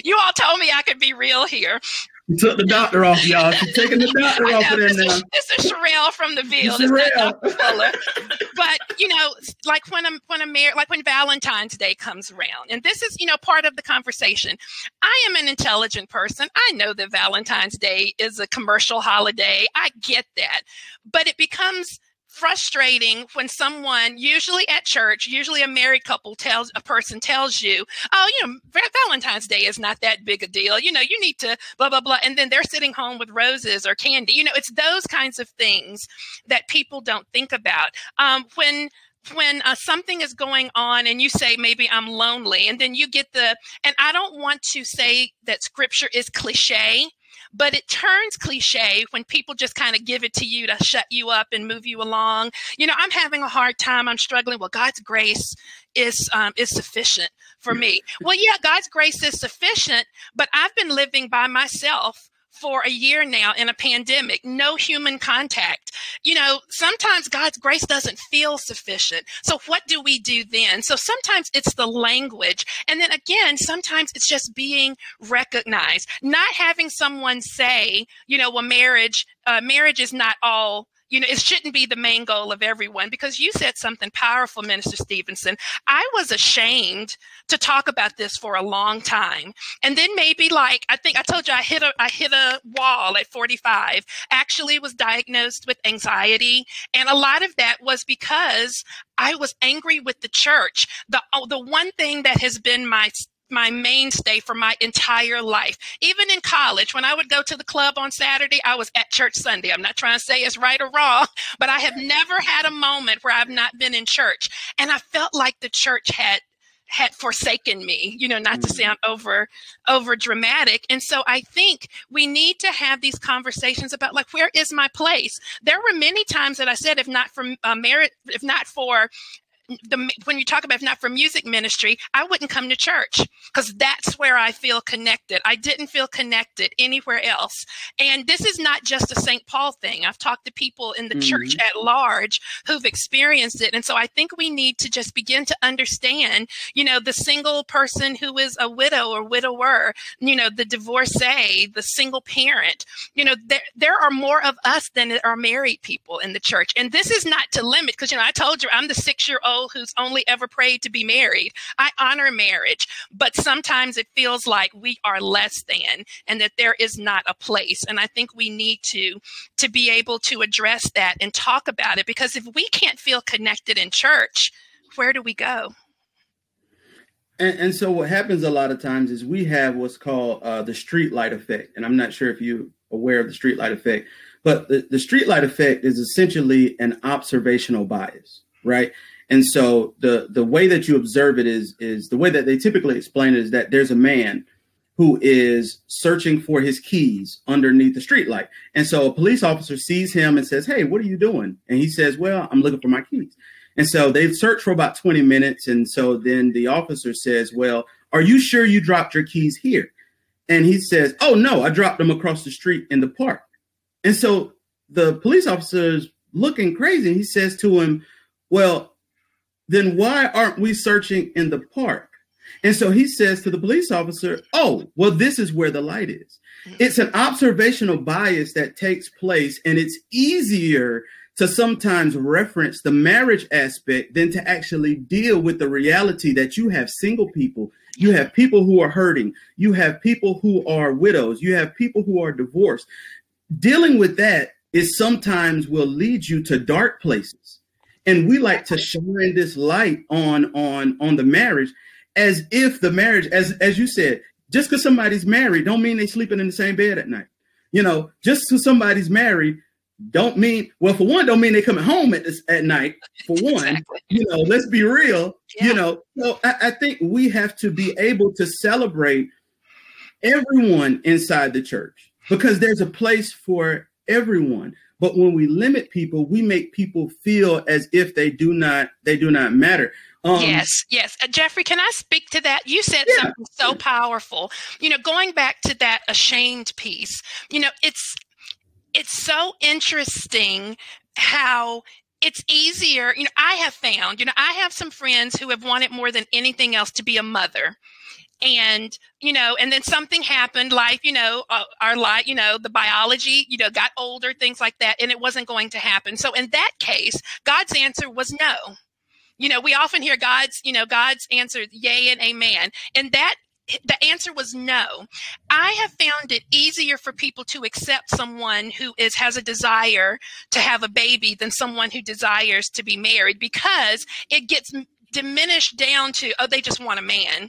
Speaker 7: you all told me I could be real here.
Speaker 2: You took the doctor off, y'all. She's taking the doctor off
Speaker 7: of
Speaker 2: there now.
Speaker 7: This is Sherelle from the. It's not but you know, like when I'm when I'm married, like when Valentine's Day comes around, and this is you know part of the conversation. I am an intelligent person. I know that Valentine's Day is a commercial holiday. I get that, but it becomes frustrating when someone, usually at church, usually a married couple tells a person tells you, "Oh, you know, Valentine's Day is not that big a deal. You know, you need to blah blah blah," and then they're sitting home with roses or candy. You know, it's those kinds of things that people don't think about. Um, when when uh, something is going on and you say maybe i'm lonely and then you get the and i don't want to say that scripture is cliche but it turns cliche when people just kind of give it to you to shut you up and move you along. You know, I'm having a hard time. I'm struggling. Well, God's grace is um, is sufficient for me. Well, yeah, God's grace is sufficient, but I've been living by myself for a year now in a pandemic, no human contact. You know, sometimes God's grace doesn't feel sufficient. So what do we do then? So sometimes it's the language. And then again, sometimes it's just being recognized, not having someone say, you know, well, marriage, uh, marriage is not all you know, it shouldn't be the main goal of everyone because you said something powerful, Minister Stevenson. I was ashamed to talk about this for a long time. And then maybe like, I think I told you I hit a, I hit a wall at 45, actually was diagnosed with anxiety. And a lot of that was because I was angry with the church. The, oh, the one thing that has been my my mainstay for my entire life. Even in college, when I would go to the club on Saturday, I was at church Sunday. I'm not trying to say it's right or wrong, but I have never had a moment where I've not been in church. And I felt like the church had had forsaken me you know not to mm. sound over over dramatic and so i think we need to have these conversations about like where is my place there were many times that i said if not for uh, merit if not for the when you talk about if not for music ministry, I wouldn't come to church because that's where I feel connected. I didn't feel connected anywhere else. And this is not just a St. Paul thing. I've talked to people in the mm-hmm. church at large who've experienced it. And so I think we need to just begin to understand, you know, the single person who is a widow or widower, you know, the divorcee, the single parent, you know, there, there are more of us than are married people in the church. And this is not to limit because, you know, I told you I'm the six year old who's only ever prayed to be married. I honor marriage, but sometimes it feels like we are less than and that there is not a place. And I think we need to to be able to address that and talk about it because if we can't feel connected in church, where do we go?
Speaker 2: And, and, so what happens a lot of times is we have what's called uh, the street light effect. And I'm not sure if you're aware of the street light effect, but the, the street light effect is essentially an observational bias, right? And so the the way that you observe it is is the way that they typically explain it is that there's a man who is searching for his keys underneath the streetlight. And so a police officer sees him and says, Hey, what are you doing? And he says, Well, I'm looking for my keys. And so they've searched for about 20 minutes. And so then the officer says, Well, are you sure you dropped your keys here? And he says, Oh, no, I dropped them across the street in the park. And so the police officer is looking crazy. He says to him, Well, then why aren't we searching in the park? And so he says to the police officer, Oh, well, this is where the light is. It's an observational bias that takes place, and it's easier to sometimes reference the marriage aspect than to actually deal with the reality that you have single people, you have people who are hurting, you have people who are widows, you have people who are divorced. Dealing with that is sometimes will lead you to dark places. And we like to shine this light on on on the marriage as if the marriage, as as you said, just because somebody's married, don't mean they're sleeping in the same bed at night. You know, just because somebody's married, don't mean well for one, don't mean they're coming home at this at night. For one, exactly. you know, let's be real. Yeah. You know, so I, I think we have to be able to celebrate everyone inside the church because there's a place for everyone. But when we limit people, we make people feel as if they do not they do not matter.
Speaker 7: Um, yes, yes. Uh, Jeffrey, can I speak to that? You said yeah. something so powerful. You know, going back to that ashamed piece, you know, it's it's so interesting how it's easier. You know, I have found, you know, I have some friends who have wanted more than anything else to be a mother and you know and then something happened life you know uh, our life you know the biology you know got older things like that and it wasn't going to happen so in that case god's answer was no you know, we often hear God's, you know, God's answer, yay and amen. And that the answer was no. I have found it easier for people to accept someone who is has a desire to have a baby than someone who desires to be married because it gets diminished down to oh they just want a man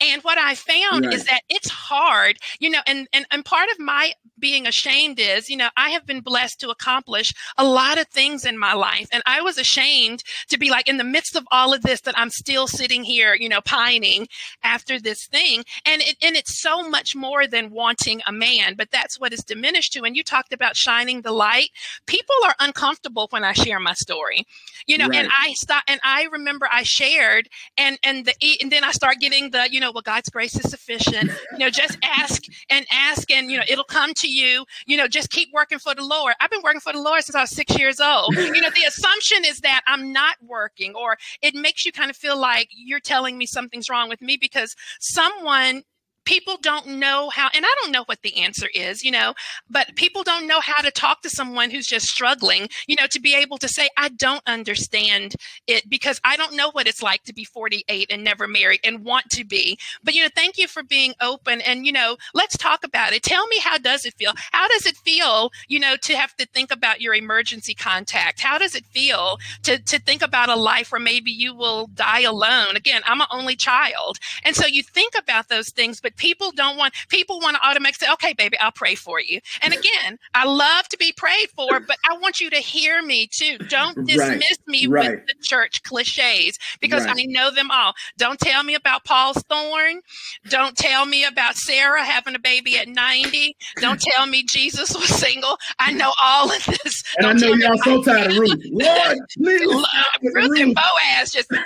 Speaker 7: and what I found right. is that it's hard, you know, and, and, and part of my being ashamed is, you know, I have been blessed to accomplish a lot of things in my life. And I was ashamed to be like in the midst of all of this that I'm still sitting here, you know, pining after this thing. And it, and it's so much more than wanting a man, but that's what is diminished to. And you talked about shining the light. People are uncomfortable when I share my story, you know, right. and I stop, and I remember I shared and, and the, and then I start getting the, you know, well, God's grace is sufficient. You know, just ask and ask, and you know, it'll come to you. You know, just keep working for the Lord. I've been working for the Lord since I was six years old. You know, the assumption is that I'm not working, or it makes you kind of feel like you're telling me something's wrong with me because someone people don't know how and i don't know what the answer is you know but people don't know how to talk to someone who's just struggling you know to be able to say i don't understand it because i don't know what it's like to be 48 and never married and want to be. But you know thank you for being open and you know let's talk about it. Tell me how does it feel? How does it feel you know to have to think about your emergency contact? How does it feel to to think about a life where maybe you will die alone? Again i'm an only child. And so you think about those things but but people don't want people want to automatically say, "Okay, baby, I'll pray for you." And again, I love to be prayed for, but I want you to hear me too. Don't dismiss right. me right. with the church cliches because right. I know them all. Don't tell me about Paul's thorn. Don't tell me about Sarah having a baby at 90. Don't tell me Jesus was single. I know all of this.
Speaker 2: And don't I know y'all so tired of Ruth. Lord, please.
Speaker 7: Ruth and Boaz just get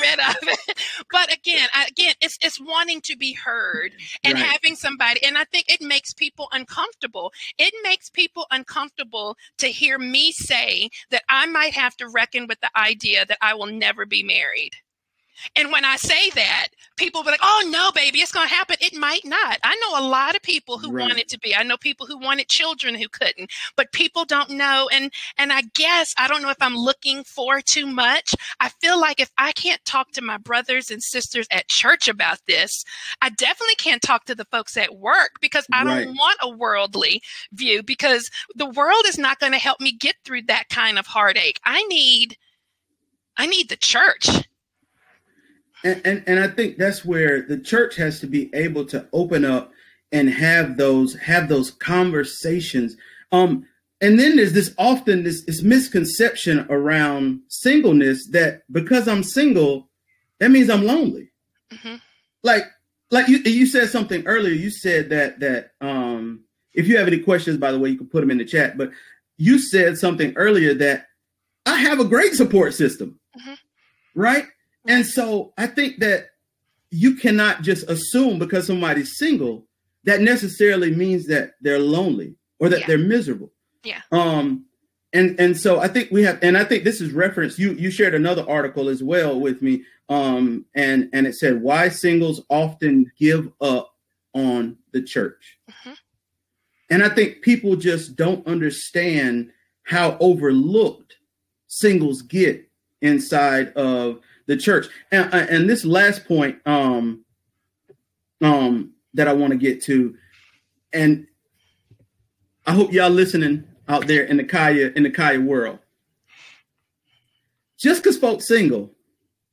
Speaker 7: rid of it. But again, I, again, it's it's wanting to be heard and right. having somebody. And I think it makes people uncomfortable. It makes people uncomfortable to hear me say that I might have to reckon with the idea that I will never be married. And when I say that, people be like, "Oh no, baby, it's going to happen." It might not. I know a lot of people who right. want it to be. I know people who wanted children who couldn't, but people don't know. And and I guess I don't know if I'm looking for too much. I feel like if I can't talk to my brothers and sisters at church about this, I definitely can't talk to the folks at work because I right. don't want a worldly view because the world is not going to help me get through that kind of heartache. I need I need the church.
Speaker 2: And, and, and I think that's where the church has to be able to open up and have those have those conversations. Um, and then there's this often this, this misconception around singleness that because I'm single, that means I'm lonely. Mm-hmm. Like like you you said something earlier. You said that that um, if you have any questions, by the way, you can put them in the chat. But you said something earlier that I have a great support system, mm-hmm. right? And so I think that you cannot just assume because somebody's single that necessarily means that they're lonely or that yeah. they're miserable.
Speaker 7: Yeah.
Speaker 2: Um, and and so I think we have, and I think this is reference. You you shared another article as well with me, um, and and it said why singles often give up on the church, mm-hmm. and I think people just don't understand how overlooked singles get inside of the church. And, uh, and this last point um, um, that I want to get to, and I hope y'all listening out there in the Kaya in the Kaya world. Just because folks single,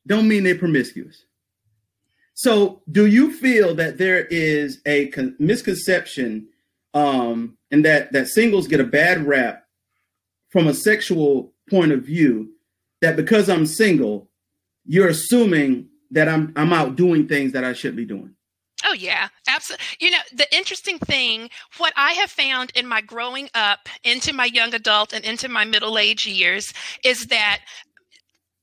Speaker 2: don't mean they're promiscuous. So, do you feel that there is a con- misconception, um, and that that singles get a bad rap from a sexual point of view? That because I'm single, you're assuming that I'm I'm out doing things that I should be doing.
Speaker 7: Oh, yeah, absolutely. You know, the interesting thing, what I have found in my growing up into my young adult and into my middle age years is that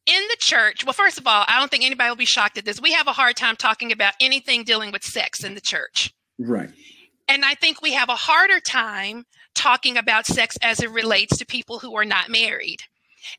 Speaker 7: in the church, well, first of all, I don't think anybody will be shocked at this. We have a hard time talking about anything dealing with sex in the church.
Speaker 2: Right.
Speaker 7: And I think we have a harder time talking about sex as it relates to people who are not married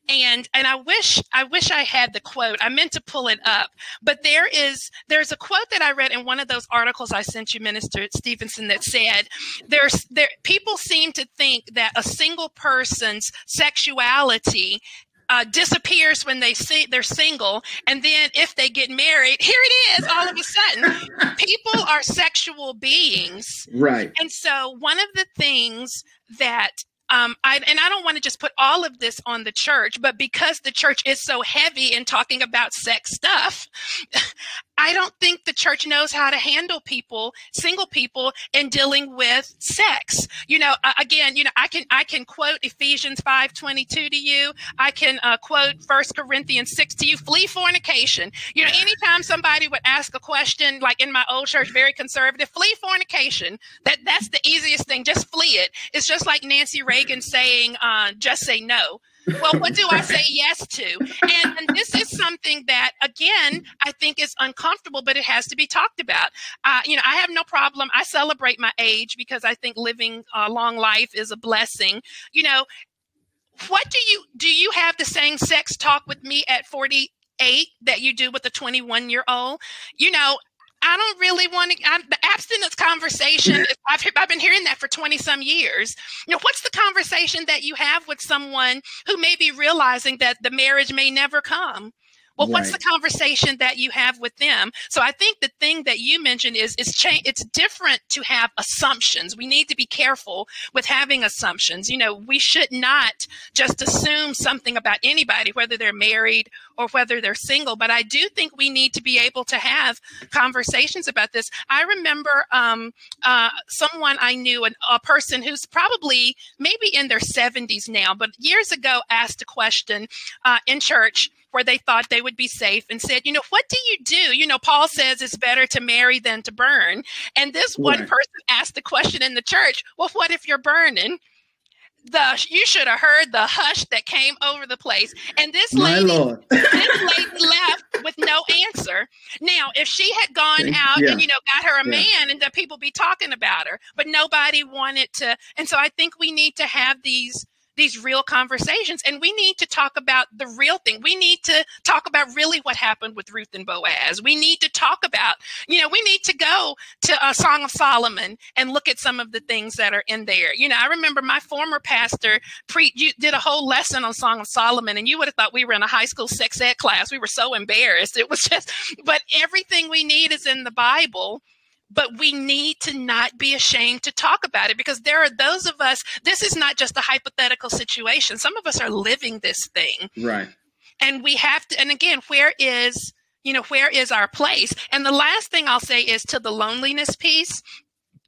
Speaker 7: and and i wish i wish i had the quote i meant to pull it up but there is there's a quote that i read in one of those articles i sent you minister stevenson that said there's there people seem to think that a single person's sexuality uh, disappears when they see they're single, and then if they get married, here it is. All of a sudden, people are sexual beings,
Speaker 2: right?
Speaker 7: And so, one of the things that um, I, and I don't want to just put all of this on the church, but because the church is so heavy in talking about sex stuff, I don't think the church knows how to handle people, single people, in dealing with sex. You know, uh, again, you know, I can I can quote Ephesians five twenty two to you. I can uh, quote First Corinthians six to you. Flee fornication. You know, anytime somebody would ask a question, like in my old church, very conservative, flee fornication. That that's the easiest thing. Just flee it. It's just like Nancy Reagan saying, uh, "Just say no." well, what do I say yes to? And, and, this is something that, again, I think is uncomfortable, but it has to be talked about. Uh, you know, I have no problem. I celebrate my age because I think living a long life is a blessing. You know, what do you do? You have the same sex talk with me at 48 that you do with a 21 year old? You know, I don't really want to. I'm, the abstinence conversation. I've I've been hearing that for twenty some years. You know, what's the conversation that you have with someone who may be realizing that the marriage may never come? Well, right. what's the conversation that you have with them? So I think the thing that you mentioned is it's cha- it's different to have assumptions. We need to be careful with having assumptions. You know, we should not just assume something about anybody, whether they're married or whether they're single. But I do think we need to be able to have conversations about this. I remember um, uh, someone I knew, an, a person who's probably maybe in their 70s now, but years ago asked a question uh, in church where they thought they would be safe and said, you know, what do you do? You know, Paul says it's better to marry than to burn. And this one person asked the question in the church, well, what if you're burning? the you should have heard the hush that came over the place. And this lady, this lady left with no answer. Now, if she had gone out yeah. and you know got her a yeah. man, and the people be talking about her, but nobody wanted to. And so I think we need to have these these real conversations. And we need to talk about the real thing. We need to talk about really what happened with Ruth and Boaz. We need to talk about, you know, we need to go to a Song of Solomon and look at some of the things that are in there. You know, I remember my former pastor pre did a whole lesson on Song of Solomon, and you would have thought we were in a high school sex ed class. We were so embarrassed. It was just, but everything we need is in the Bible but we need to not be ashamed to talk about it because there are those of us this is not just a hypothetical situation. Some of us are living this thing.
Speaker 2: Right.
Speaker 7: And we have to and again where is you know where is our place? And the last thing i'll say is to the loneliness piece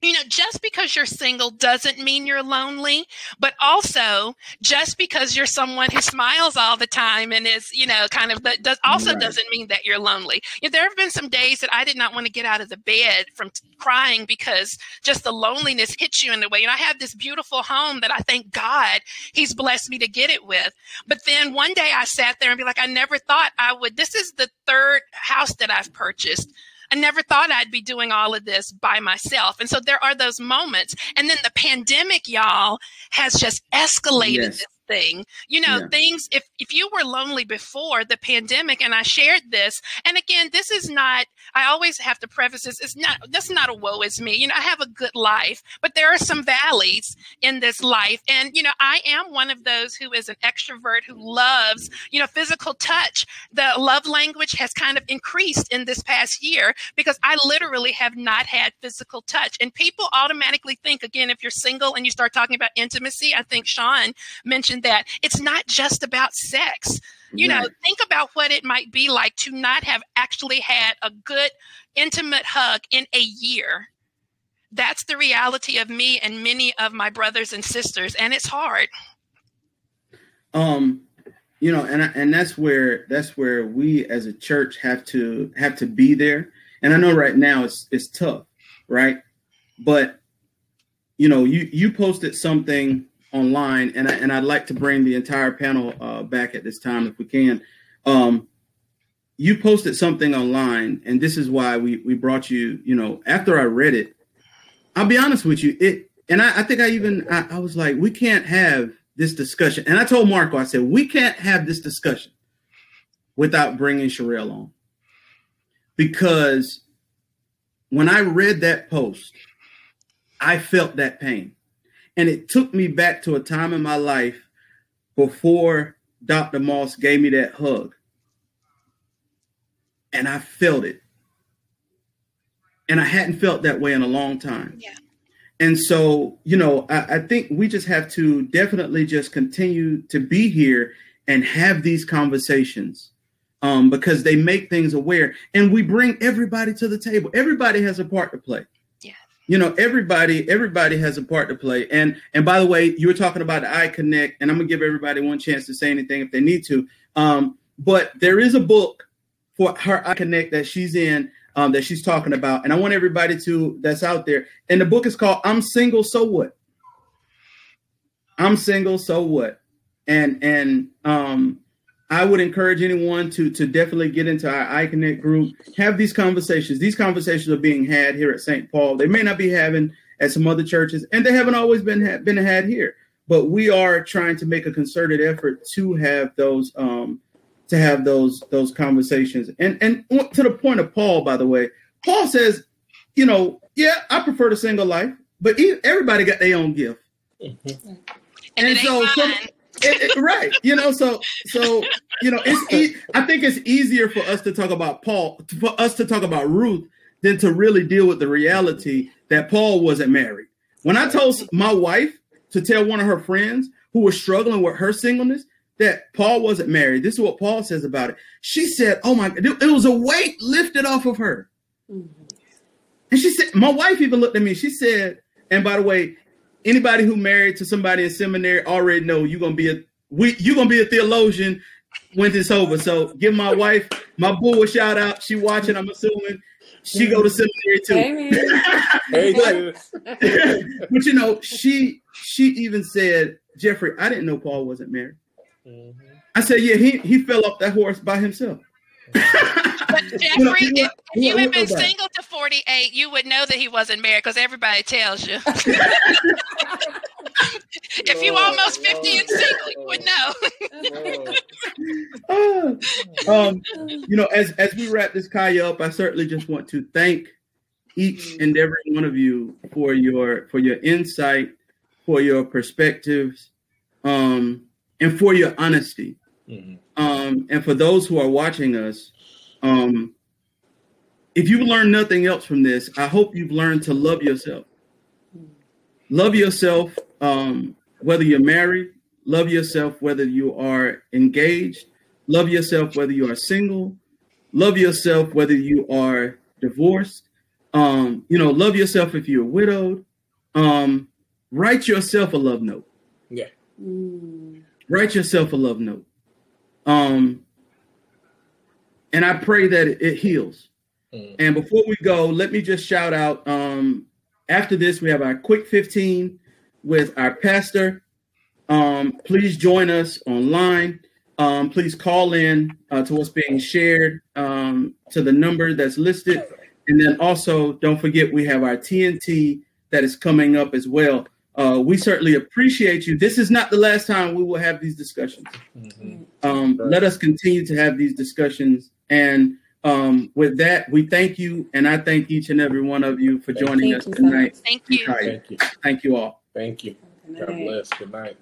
Speaker 7: you know, just because you're single doesn't mean you're lonely, but also just because you're someone who smiles all the time and is, you know, kind of that does also right. doesn't mean that you're lonely. You know, there have been some days that I did not want to get out of the bed from t- crying because just the loneliness hits you in the way. And I have this beautiful home that I thank God He's blessed me to get it with. But then one day I sat there and be like, I never thought I would. This is the third house that I've purchased. I never thought I'd be doing all of this by myself. And so there are those moments. And then the pandemic, y'all, has just escalated yes. this thing. You know, yeah. things if if you were lonely before the pandemic and I shared this, and again, this is not I always have to preface this, it's not that's not a woe is me. You know, I have a good life, but there are some valleys in this life. And you know, I am one of those who is an extrovert who loves, you know, physical touch. The love language has kind of increased in this past year because I literally have not had physical touch. And people automatically think again, if you're single and you start talking about intimacy, I think Sean mentioned that it's not just about sex. You right. know, think about what it might be like to not have actually had a good, intimate hug in a year. That's the reality of me and many of my brothers and sisters, and it's hard.
Speaker 2: Um, you know, and and that's where that's where we as a church have to have to be there. And I know right now it's it's tough, right? But you know, you you posted something online, and I, and I'd like to bring the entire panel uh, back at this time if we can. Um, you posted something online, and this is why we we brought you. You know, after I read it, I'll be honest with you, it, and I, I think I even I, I was like, we can't have this discussion, and I told Marco, I said, we can't have this discussion without bringing Sherelle on, because when I read that post, I felt that pain. And it took me back to a time in my life before Dr. Moss gave me that hug. And I felt it. And I hadn't felt that way in a long time.
Speaker 7: Yeah.
Speaker 2: And so, you know, I, I think we just have to definitely just continue to be here and have these conversations um, because they make things aware and we bring everybody to the table. Everybody has a part to play you know everybody everybody has a part to play. And and by the way you were talking about the iConnect and i'm gonna give everybody one chance to say anything if they need to. Um, but there is a book for her iConnect that she's in um, that she's talking about and i want everybody to that's out there. And the book is called i'm single so what? I'm single so what? And and um I would encourage anyone to to definitely get into our iConnect group, have these conversations. These conversations are being had here at St. Paul. They may not be having at some other churches, and they haven't always been ha- been had here. But we are trying to make a concerted effort to have those um, to have those those conversations. And and to the point of Paul, by the way, Paul says, you know, yeah, I prefer the single life, but everybody got their own gift.
Speaker 7: Mm-hmm. And, and so,
Speaker 2: some, it, it, right. You know, so so you know, it's e- I think it's easier for us to talk about Paul, for us to talk about Ruth, than to really deal with the reality that Paul wasn't married. When I told my wife to tell one of her friends who was struggling with her singleness that Paul wasn't married, this is what Paul says about it. She said, "Oh my, god, it was a weight lifted off of her." Mm-hmm. And she said, my wife even looked at me. She said, and by the way, anybody who married to somebody in seminary already know you're gonna be a we you're gonna be a theologian when this over. So give my wife my boo a shout out. She watching, I'm assuming. She go to seminary too. Hey, but, but, you know, she she even said, Jeffrey, I didn't know Paul wasn't married. Mm-hmm. I said, yeah, he he fell off that horse by himself.
Speaker 7: But Jeffrey, you know, if, if you had been single to 48, you would know that he wasn't married because everybody tells you. if you almost 50 and single, you
Speaker 2: would know. um, you know, as as we wrap this Kaya up, I certainly just want to thank each and every one of you for your for your insight, for your perspectives, um, and for your honesty. Mm-hmm. Um, and for those who are watching us, um, if you learn nothing else from this, I hope you've learned to love yourself. Love yourself, um, whether you're married, love yourself, whether you are engaged, love yourself, whether you are single, love yourself, whether you are divorced. Um, you know, love yourself if you're widowed. Um, write yourself a love note.
Speaker 4: Yeah.
Speaker 2: Mm. Write yourself a love note. Um, and I pray that it, it heals. Mm. And before we go, let me just shout out. Um, after this, we have our quick 15 with our pastor. Um, please join us online. Um, please call in uh, to what's being shared um, to the number that's listed. And then also, don't forget, we have our TNT that is coming up as well uh, we certainly appreciate you. This is not the last time we will have these discussions.
Speaker 4: Mhm.
Speaker 2: Um,
Speaker 4: Right.
Speaker 2: Let us continue to have these discussions. And um, with that, we thank you. And I thank each and every one of you for joining
Speaker 5: you.
Speaker 2: us
Speaker 5: you
Speaker 2: tonight.
Speaker 7: Thank you.
Speaker 4: Thank you.
Speaker 2: Thank you all.
Speaker 4: Thank you. God bless. Good night.